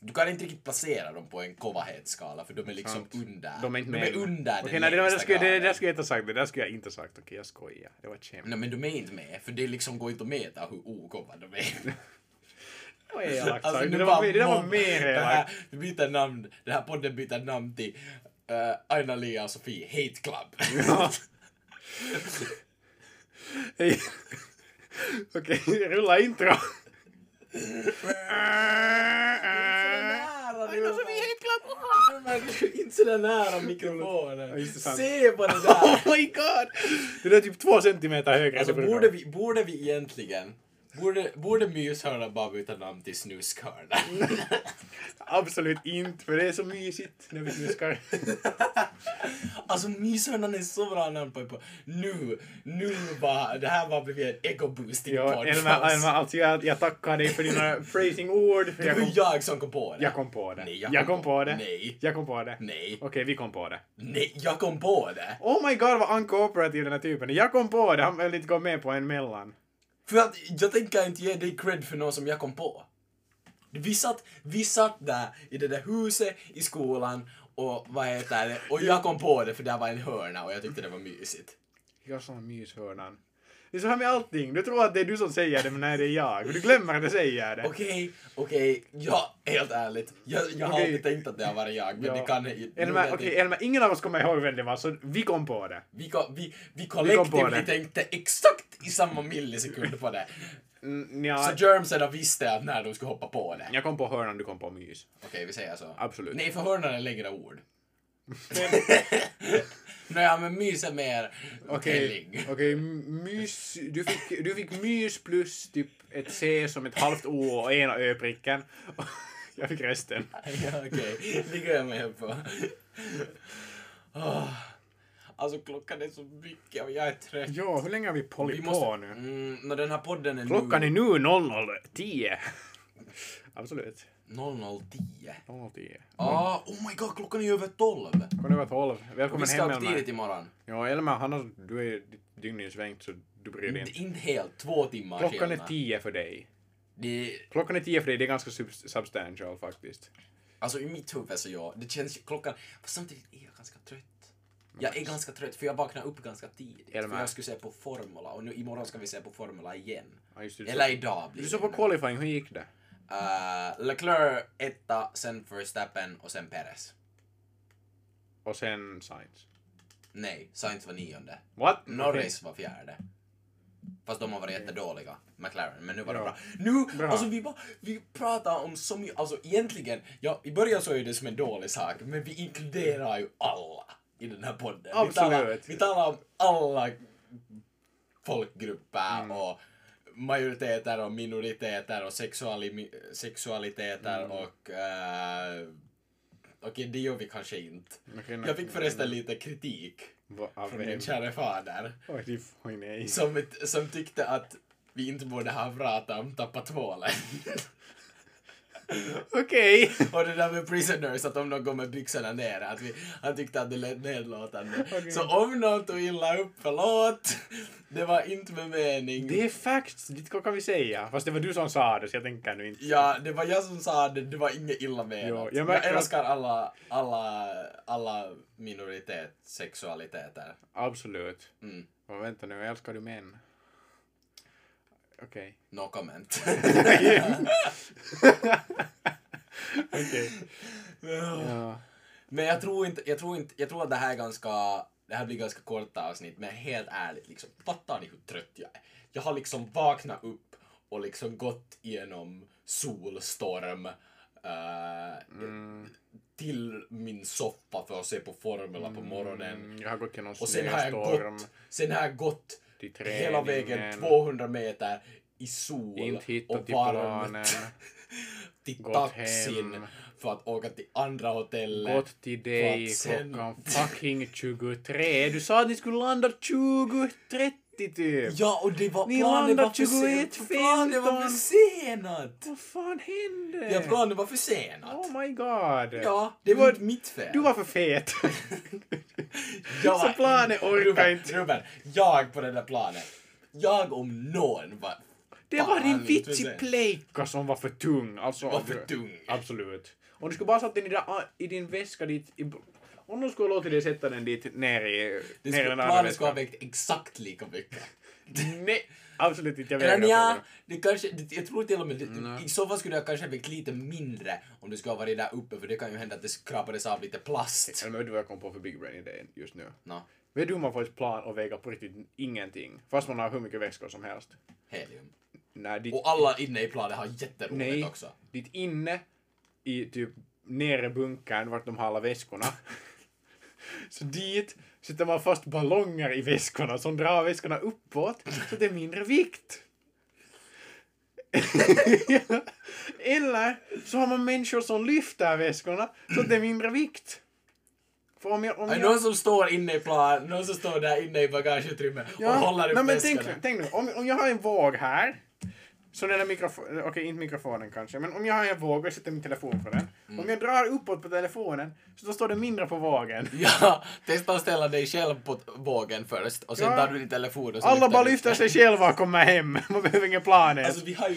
[SPEAKER 1] du kan inte riktigt placera dem på en kovahetsskala för de är liksom
[SPEAKER 2] Sant.
[SPEAKER 1] under.
[SPEAKER 2] De är inte
[SPEAKER 1] de är under
[SPEAKER 2] Okej,
[SPEAKER 1] den
[SPEAKER 2] nej, det, skulle, det, där skulle jag inte ha sagt. Det där skulle jag inte ha sagt. Okej, jag skojar. Det var ett skämt.
[SPEAKER 1] Nej men de är inte med, för det liksom går inte att mäta hur okova de är.
[SPEAKER 2] Var elakt
[SPEAKER 1] Alltså,
[SPEAKER 2] sagt. Det var det var mer
[SPEAKER 1] det här,
[SPEAKER 2] elakt.
[SPEAKER 1] Vi byter namn, den här podden byter namn till uh, Aina Lia och Sofie Hate Club. [LAUGHS]
[SPEAKER 2] Okej, rulla intro.
[SPEAKER 1] Aina Club! Inte sådär nära mikrofonen. Se på det [LAUGHS] där!
[SPEAKER 2] Oh my god! Det där är typ två centimeter högre.
[SPEAKER 1] Alltså borde vi, borde vi egentligen, borde, borde myshörnan bara byta namn till snuskhörnan? [LAUGHS]
[SPEAKER 2] Absolut inte, för det är så mysigt när vi snuskar. [LAUGHS]
[SPEAKER 1] Alltså myshörnan är så bra namn på, på nu, nu var, det här var blivit en ego-boosting
[SPEAKER 2] Ja,
[SPEAKER 1] podcast.
[SPEAKER 2] Elma, Elma, alltså jag, jag tackar dig för dina phrasing-ord.
[SPEAKER 1] Det
[SPEAKER 2] Jag
[SPEAKER 1] var
[SPEAKER 2] kom,
[SPEAKER 1] jag som kom på det.
[SPEAKER 2] jag kom på det.
[SPEAKER 1] Nej,
[SPEAKER 2] jag kom på det.
[SPEAKER 1] Nej.
[SPEAKER 2] Jag kom på det.
[SPEAKER 1] Nej.
[SPEAKER 2] Okej, vi kom på det.
[SPEAKER 1] Nej, jag kom på det.
[SPEAKER 2] Oh my god vad uncooperative den här typen. Jag kom på det, han vill inte gå med på en mellan.
[SPEAKER 1] För att jag tänker inte ge dig cred för något som jag kom på. Vi satt, vi satt där i det där huset i skolan och vad heter det, och jag kom på det för det var en hörna och jag tyckte det var mysigt.
[SPEAKER 2] Jag sa myshörnan. Det är så här med allting. Du tror att det är du som säger det, men nej det är jag. Du glömmer att jag säger det.
[SPEAKER 1] Okej, okej, ja, helt ärligt. Jag, jag har
[SPEAKER 2] Okej.
[SPEAKER 1] alltid tänkt att det har varit jag, men
[SPEAKER 2] Ja.
[SPEAKER 1] det kan... nu
[SPEAKER 2] Elmer, okej,
[SPEAKER 1] jag-
[SPEAKER 2] Elmer, ingen av oss kommer ihåg vem det var, så vi kom på det.
[SPEAKER 1] Vi, ko- vi, vi
[SPEAKER 2] på
[SPEAKER 1] kollektivt
[SPEAKER 2] det.
[SPEAKER 1] tänkte exakt i samma millisekund på det.
[SPEAKER 2] Mm, ja,
[SPEAKER 1] Så germsen visste att när de skulle hoppa på det.
[SPEAKER 2] jag kom på hörnan, du kom på mys.
[SPEAKER 1] Okej, vi säger så.
[SPEAKER 2] Absolut.
[SPEAKER 1] Nej, för hörnan är längre ord. [LAUGHS] Nej, men mys är mer
[SPEAKER 2] Okej, okej, mys, du fick, du fick mys plus typ ett C som ett halvt O och ena Ö-pricken. [LAUGHS] Jag fick resten.
[SPEAKER 1] ja, okej. Det går jag med på. Åh. Alltså klockan är så mycket och jag är trött.
[SPEAKER 2] Ja, hur länge har vi hållit
[SPEAKER 1] Vi
[SPEAKER 2] på
[SPEAKER 1] måste...
[SPEAKER 2] nu?
[SPEAKER 1] Mm, när den här podden är
[SPEAKER 2] Klockan
[SPEAKER 1] nu...
[SPEAKER 2] är nu 00.10. [LAUGHS] Absolut.
[SPEAKER 1] 00.10.
[SPEAKER 2] 00.10.
[SPEAKER 1] Ah, oh my god, klockan är över 12.
[SPEAKER 2] Klockan är över 12.
[SPEAKER 1] Och
[SPEAKER 2] Välkommen
[SPEAKER 1] vi ska
[SPEAKER 2] hem
[SPEAKER 1] upp
[SPEAKER 2] Elmer.
[SPEAKER 1] tidigt imorgon.
[SPEAKER 2] Ja, Elmer, han har, du är ditt dygn är svängt så du bryr dig
[SPEAKER 1] Inte,
[SPEAKER 2] inte.
[SPEAKER 1] helt, två timmar
[SPEAKER 2] Klockan är
[SPEAKER 1] skillnad.
[SPEAKER 2] 10 för dig.
[SPEAKER 1] Det,
[SPEAKER 2] Klockan är 10 för dig, det är ganska sub- substantial faktiskt.
[SPEAKER 1] alltså i mitt huvud så ja, det känns ju klockan, fast samtidigt är jag ganska trött. Jag är ganska trött för jag vaknade upp ganska tidigt.
[SPEAKER 2] Elmer.
[SPEAKER 1] För jag skulle se på Formula och nu imorgon ska vi se på Formula igen.
[SPEAKER 2] Ja, det, du
[SPEAKER 1] Eller idag blir
[SPEAKER 2] Du
[SPEAKER 1] det.
[SPEAKER 2] såg på qualifying, hur gick det?
[SPEAKER 1] Uh, Leclerc etta, sen Verstappen och sen Perez.
[SPEAKER 2] Och sen Sainz.
[SPEAKER 1] Nej, Sainz var nionde.
[SPEAKER 2] What?
[SPEAKER 1] Norris var fjärde. Fast de har varit jättedåliga, McLaren, men nu var det bra. Nu,
[SPEAKER 2] Bra.
[SPEAKER 1] alltså vi bara, vi pratar om så mycket, alltså egentligen, ja, i början så är det som en dålig sak, men vi inkluderar ju alla i den här podden. Vi talar,
[SPEAKER 2] Absolut.
[SPEAKER 1] vi talar om alla folkgrupper
[SPEAKER 2] Mm.
[SPEAKER 1] och majoriteter och minoriteter och sexuali, sexualiteter
[SPEAKER 2] Mm.
[SPEAKER 1] och uh, Okej, det gör vi kanske inte. Jag fick förresten lite kritik
[SPEAKER 2] Va,
[SPEAKER 1] från min kära fader som, som tyckte att vi inte borde ha pratat om tappa tvålen. [LAUGHS]
[SPEAKER 2] Okej.
[SPEAKER 1] och det där med prisoners, att om de går med byxorna ner, att vi, han tyckte att det lät nedlåtande.
[SPEAKER 2] Okej.
[SPEAKER 1] Så om någon tog illa upp, förlåt. Det var inte med mening.
[SPEAKER 2] Det är facts, det kan vi säga. Fast det var du som sa det, så jag tänker nu inte.
[SPEAKER 1] Ja, det var jag som sa det, det var inget illa menat.
[SPEAKER 2] Jo, jag
[SPEAKER 1] jag, älskar alla, alla, alla minoritet, sexualiteter.
[SPEAKER 2] Absolut.
[SPEAKER 1] Mm.
[SPEAKER 2] Och vänta nu, älskar du män? Okej.
[SPEAKER 1] No comment.
[SPEAKER 2] Okej. Ja.
[SPEAKER 1] Men jag tror inte, jag tror inte, jag tror att det här är ganska, det här blir ganska korta avsnitt, men helt ärligt liksom, fattar ni hur trött jag är? Jag har liksom vaknat upp och liksom gått igenom solstorm eh, till min soffa för att se på Formula på morgonen.
[SPEAKER 2] Mm, jag har gått genom
[SPEAKER 1] Och sen har jag gått, sen har jag gått
[SPEAKER 2] till
[SPEAKER 1] hela vägen
[SPEAKER 2] träningen.
[SPEAKER 1] 200 meter i sol
[SPEAKER 2] Inte hittat
[SPEAKER 1] och
[SPEAKER 2] till
[SPEAKER 1] varmt [LAUGHS] till
[SPEAKER 2] Gått
[SPEAKER 1] taxin
[SPEAKER 2] hem.
[SPEAKER 1] för att åka till andra hotellet.
[SPEAKER 2] Gått till dig
[SPEAKER 1] sen-
[SPEAKER 2] klockan fucking 23. Du sa att ni skulle landa 20.30 typ.
[SPEAKER 1] Ja, och det var
[SPEAKER 2] Ni
[SPEAKER 1] planen var för sen-
[SPEAKER 2] 21.15.
[SPEAKER 1] Planen var försenat!
[SPEAKER 2] Vad fan hände?
[SPEAKER 1] Ja, planen var försenat.
[SPEAKER 2] Oh my god.
[SPEAKER 1] Ja, det var inte mitt fel.
[SPEAKER 2] Du var för fet. [LAUGHS]
[SPEAKER 1] Jag
[SPEAKER 2] Så planet orkar
[SPEAKER 1] Ruben,
[SPEAKER 2] inte.
[SPEAKER 1] Ruben, jag på den där planen. Jag om någon var...
[SPEAKER 2] Det var din
[SPEAKER 1] inte
[SPEAKER 2] vits i
[SPEAKER 1] för sig.
[SPEAKER 2] plejka som var för tung. Alltså,
[SPEAKER 1] Var för tung.
[SPEAKER 2] Absolut. Om du skulle bara satt den i, i din väska dit... I, om de skulle låtit dig sätta den dit ner i,
[SPEAKER 1] Det
[SPEAKER 2] ner i
[SPEAKER 1] skulle,
[SPEAKER 2] den andra
[SPEAKER 1] skulle
[SPEAKER 2] väskan.
[SPEAKER 1] vägt exakt lika mycket.
[SPEAKER 2] Nej, absolut inte. Jag
[SPEAKER 1] Eller
[SPEAKER 2] fråga.
[SPEAKER 1] det kanske, det, jag tror till och med, det, i så fall skulle jag kanske ha vägt lite mindre om du skulle ha varit där uppe, för det kan ju hända att det skrapades av lite plast.
[SPEAKER 2] Eller vet du vad jag kom på för Big Brain idén just nu?
[SPEAKER 1] Nå,
[SPEAKER 2] Vet du hur man får ett plan och väga på riktigt ingenting? Fast man har hur mycket väskor som helst.
[SPEAKER 1] helium.
[SPEAKER 2] Nej, ditt,
[SPEAKER 1] Och alla inne i planet har jätteroligt
[SPEAKER 2] nej,
[SPEAKER 1] också.
[SPEAKER 2] ditt inne i typ nere bunkern vart de har alla väskorna. [LAUGHS] så dit sätter man fast ballonger i väskorna som drar väskorna uppåt så det är mindre vikt. [LAUGHS] Eller så har man människor som lyfter väskorna så det är mindre vikt. För om jag, om jag...
[SPEAKER 1] någon som står inne i plan, någon som står där inne i bagageutrymmet och håller upp
[SPEAKER 2] nej, men
[SPEAKER 1] väskorna?
[SPEAKER 2] tänk, tänk nu, om, om jag har en våg här, så den där mikrofonen, okej inte mikrofonen kanske, men om jag har en våg och jag sätter min telefon på den,
[SPEAKER 1] Mm.
[SPEAKER 2] om jag drar uppåt på telefonen, så då står det mindre på vågen. [LAUGHS]
[SPEAKER 1] Ja, testa att ställa dig själv på vågen först och sen
[SPEAKER 2] Ja.
[SPEAKER 1] tar du din telefon och så
[SPEAKER 2] Alla bara lyfter sig själva och kommer hem. [LAUGHS] Man behöver ingen plan ens.
[SPEAKER 1] Alltså vi har ju,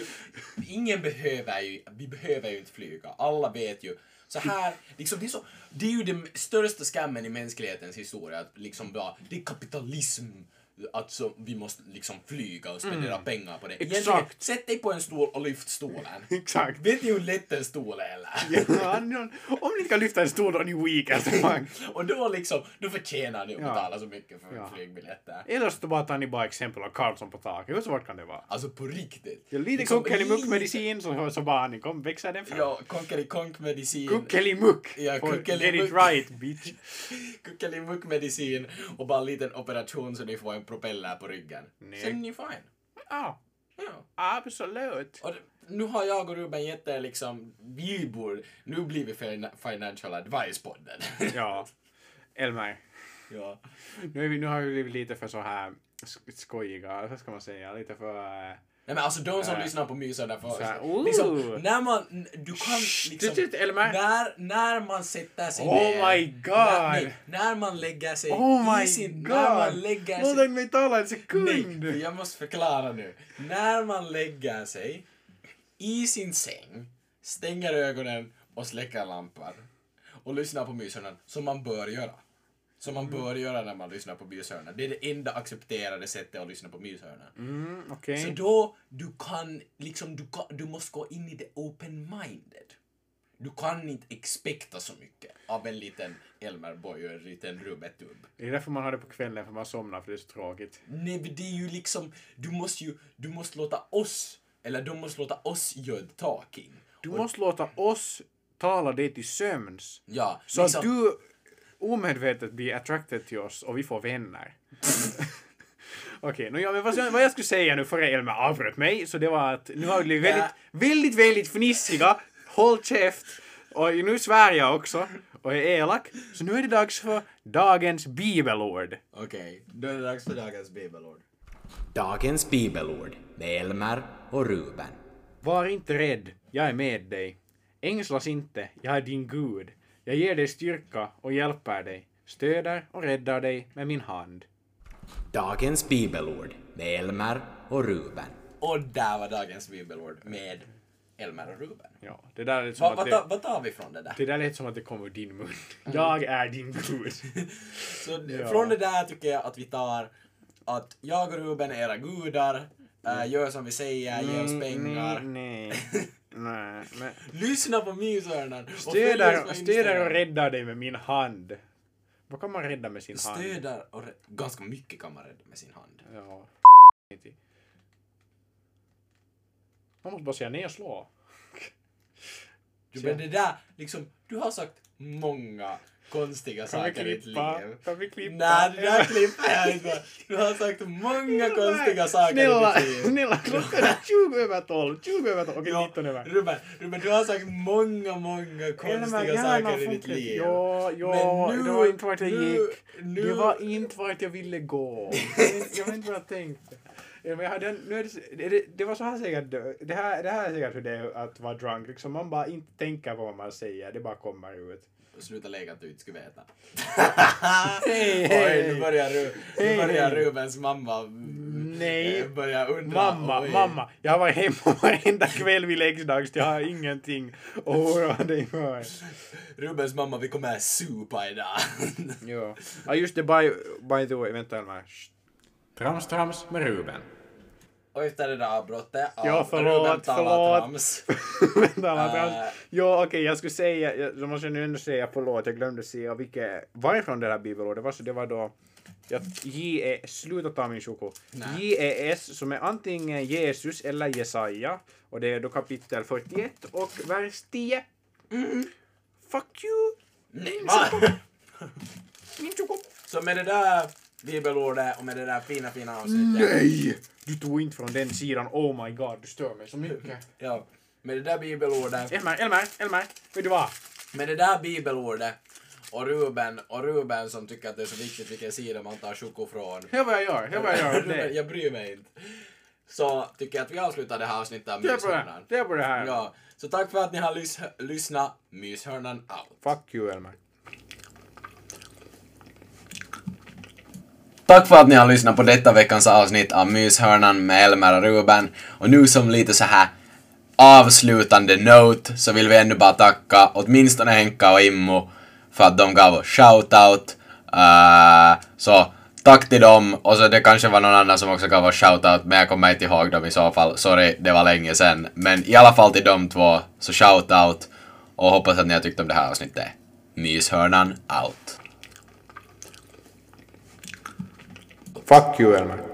[SPEAKER 1] ingen behöver ju, vi behöver ju inte flyga. Alla vet ju. Så här, liksom det är så, det är ju den största skammen i mänsklighetens historia, att liksom bara, det är kapitalism. Att så, vi måste liksom flyga och spendera pengar på det.
[SPEAKER 2] Mm. Exakt.
[SPEAKER 1] Sätt dig på en stol och lyft stolen. [LAUGHS]
[SPEAKER 2] Exakt.
[SPEAKER 1] Vet ni hur lätt en stol är eller? [LAUGHS]
[SPEAKER 2] Ja, om ni kan lyfta en stol då är ni weak. [LAUGHS]
[SPEAKER 1] Och då liksom, då förtjänar ni att
[SPEAKER 2] Ja.
[SPEAKER 1] betala så mycket för
[SPEAKER 2] Ja.
[SPEAKER 1] flygbiljetter.
[SPEAKER 2] Eller så bara tar ni bara exempel av Karlsson på taket. Hur svårt kan det vara?
[SPEAKER 1] Alltså på riktigt.
[SPEAKER 2] Ja, lite
[SPEAKER 1] Liksom,
[SPEAKER 2] kuckelimuck-medicin så, så bara ni kom, växer den fram.
[SPEAKER 1] Ja, konkelikonk-medicin.
[SPEAKER 2] Kuckelimuck!
[SPEAKER 1] Ja, kuckelimuck.
[SPEAKER 2] Get it right bitch.
[SPEAKER 1] Kuckelimuck-medicin och bara en liten operation så ni får en propeller på ryggen.
[SPEAKER 2] Nej.
[SPEAKER 1] Sen är ni fine.
[SPEAKER 2] Ja,
[SPEAKER 1] Ja.
[SPEAKER 2] absolut.
[SPEAKER 1] Och nu har jag och Ruben gett er liksom, vi nu blir vi fin- Financial Advice-podden. [LAUGHS]
[SPEAKER 2] Ja. Elmer,
[SPEAKER 1] ja.
[SPEAKER 2] nu, vi, nu har vi blivit lite för så här sk- skojiga, vad ska man säga, lite för...
[SPEAKER 1] Nej men alltså de som
[SPEAKER 2] Äh,
[SPEAKER 1] lyssnar på får...
[SPEAKER 2] så här, ooh.
[SPEAKER 1] liksom, när man, du kan liksom... När, när man sätter sig
[SPEAKER 2] Oh
[SPEAKER 1] ner...
[SPEAKER 2] my God.
[SPEAKER 1] När, nej, när man lägger sig
[SPEAKER 2] Oh my
[SPEAKER 1] i sin...
[SPEAKER 2] god!
[SPEAKER 1] När man lägger sig...
[SPEAKER 2] Låt mig tala en
[SPEAKER 1] Nej,
[SPEAKER 2] sekund!
[SPEAKER 1] för jag måste förklara nu. När man lägger sig i sin säng, stänger ögonen och släcker lampan och lyssnar på myshörnan, som man bör göra. Som man bör göra när man lyssnar på myshörnan. Det är det enda accepterade sättet att lyssna på myshörnan.
[SPEAKER 2] Mm, okej.
[SPEAKER 1] Så då, du kan liksom, du, kan, du måste gå in i det open-minded. Du kan inte expecta så mycket av en liten Elmer Boy och en liten Rubetubb.
[SPEAKER 2] Det är därför man har det på kvällen, för man somnar för det är så tråkigt.
[SPEAKER 1] Nej, men det är ju liksom, du måste ju, du måste låta oss, eller de måste låta oss göra talking.
[SPEAKER 2] Du måste låta oss tala dig till sömns.
[SPEAKER 1] Ja,
[SPEAKER 2] Så
[SPEAKER 1] liksom,
[SPEAKER 2] att du omedvetet blir attracted till oss och vi får vänner. [LAUGHS] Okej, okay, ja, men vad, jag- vad jag skulle säga nu före Elmer avbröt mig, så det var att nu har vi blivit väldigt, väldigt, väldigt fnissiga. Håll käft! Och nu svär jag också och är elak. Så nu är det dags för dagens bibelord.
[SPEAKER 1] Okej, då är det dags för dagens bibelord. Dagens bibelord med Elmer och Ruben.
[SPEAKER 2] Var inte rädd, jag är med dig. Ängslas inte, jag är din Gud. Jag ger dig styrka och hjälper dig, stöder och räddar dig med min hand.
[SPEAKER 1] Dagens bibelord med Elmer och Ruben. Och där var dagens bibelord med Elmer och Ruben.
[SPEAKER 2] Ja, det där lät som
[SPEAKER 1] vad
[SPEAKER 2] det,
[SPEAKER 1] tar, vad tar vi från det där?
[SPEAKER 2] det där lät som att det kommer ur din mun. Jag är din Gud. [LAUGHS]
[SPEAKER 1] Så
[SPEAKER 2] Ja.
[SPEAKER 1] från det där tycker jag att vi tar att jag och Ruben är era gudar, äh, gör som vi säger, ge oss pengar.
[SPEAKER 2] Mm, Nej, nej, [LAUGHS] nej. Men
[SPEAKER 1] Lyssna på
[SPEAKER 2] stöder,
[SPEAKER 1] på
[SPEAKER 2] stöder
[SPEAKER 1] Instagram.
[SPEAKER 2] och räddar dig med min hand. Vad kan man rädda med sin hand?
[SPEAKER 1] Stöder och rä- ganska mycket kan man rädda med sin hand.
[SPEAKER 2] Ja. Man måste bara säga nej och slå.
[SPEAKER 1] Du, men det där, liksom, du har sagt många konstiga
[SPEAKER 2] Kan
[SPEAKER 1] saker i ditt liv.
[SPEAKER 2] Kan vi klippa?
[SPEAKER 1] Nej, det där klipper jag inte. Du har sagt många konstiga saker
[SPEAKER 2] snälla,
[SPEAKER 1] i ditt liv.
[SPEAKER 2] Snälla, klockan är 20 över 12. 20 över 12. Okej, 19 över.
[SPEAKER 1] Ruben, Ruben, du har sagt många, många konstiga saker i ditt liv.
[SPEAKER 2] Ja, ja,
[SPEAKER 1] Men nu-
[SPEAKER 2] det var inte vart jag gick.
[SPEAKER 1] nu-
[SPEAKER 2] Det var inte vart jag ville gå. [LAUGHS] Jag vet inte- vad jag tänkte. Ja, men jag hade, nu är det, det, det var så här säkert, det här, det här är säkert hur det är att vara drunk. Liksom man bara inte tänker på vad man säger, det bara kommer ut.
[SPEAKER 1] Sluta leka att du inte skulle veta.
[SPEAKER 2] Hej, [LAUGHS]
[SPEAKER 1] Oj,
[SPEAKER 2] hej.
[SPEAKER 1] nu börjar, Ru, nu börjar
[SPEAKER 2] hej.
[SPEAKER 1] Rubens mamma
[SPEAKER 2] Nej.
[SPEAKER 1] eh, börja undra.
[SPEAKER 2] Mamma,
[SPEAKER 1] oj.
[SPEAKER 2] mamma, jag var hemma [LAUGHS] varenda kväll vid läggdags, jag har ingenting att oroa dig för.
[SPEAKER 1] Rubens mamma, vi kommer att supa idag.
[SPEAKER 2] Ja. ja, just det, by, by the way, vänta Elmar. Trams, trams med Ruben.
[SPEAKER 1] Och efter det där avbrottet av
[SPEAKER 2] Ja, förlåt,
[SPEAKER 1] Ruben talar
[SPEAKER 2] förlåt.
[SPEAKER 1] trams. [LAUGHS]
[SPEAKER 2] Vänta, Elmar, trams.
[SPEAKER 1] Äh.
[SPEAKER 2] Ja, okej, jag skulle säga, jag, måste nu ändå säga förlåt, jag glömde säga vilket, varifrån det här bibelordet var, så det var då J.E. Sluta ta min choko. J.E.S. som är antingen Jesus eller Jesaja. Och det är då kapitel 41 och vers 10. Fuck you!
[SPEAKER 1] Nej, va?
[SPEAKER 2] Min choko!
[SPEAKER 1] Så med det där bibelordet och med det där fina, fina avsnittet.
[SPEAKER 2] Nej! Du tog inte från den sidan, oh my god, du stör mig så mycket.
[SPEAKER 1] Ja, med det där bibelordet.
[SPEAKER 2] Elmar, Elmar, Elmar, vet du vad?
[SPEAKER 1] Med det där bibelordet och Ruben, och Ruben som tycker att det är så viktigt vilken sida man tar choko från.
[SPEAKER 2] Hör vad jag gör, hör vad jag gör.
[SPEAKER 1] Ruben, jag bryr mig inte. Så tycker jag att vi avslutar det här avsnittet av. Myshörnan.
[SPEAKER 2] Det är på det här.
[SPEAKER 1] Ja, så tack för att ni har lys- lyssnat. Myshörnan out.
[SPEAKER 2] Fuck you, Elmar.
[SPEAKER 1] Tack för att ni har lyssnat på detta veckans avsnitt av Myshörnan med Elmer och Ruben. Och nu som lite så här avslutande note så vill vi ännu bara tacka åtminstone Henka och Immo för att de gav oss shoutout. Uh, så tack till dem och så det kanske var någon annan som också gav oss shoutout men jag kommer inte ihåg dem i så fall. Sorry, det var länge sen. Men i alla fall till de två så shoutout och hoppas att ni har tyckt om det här avsnittet. Myshörnan out.
[SPEAKER 2] Fuck you, Elmar.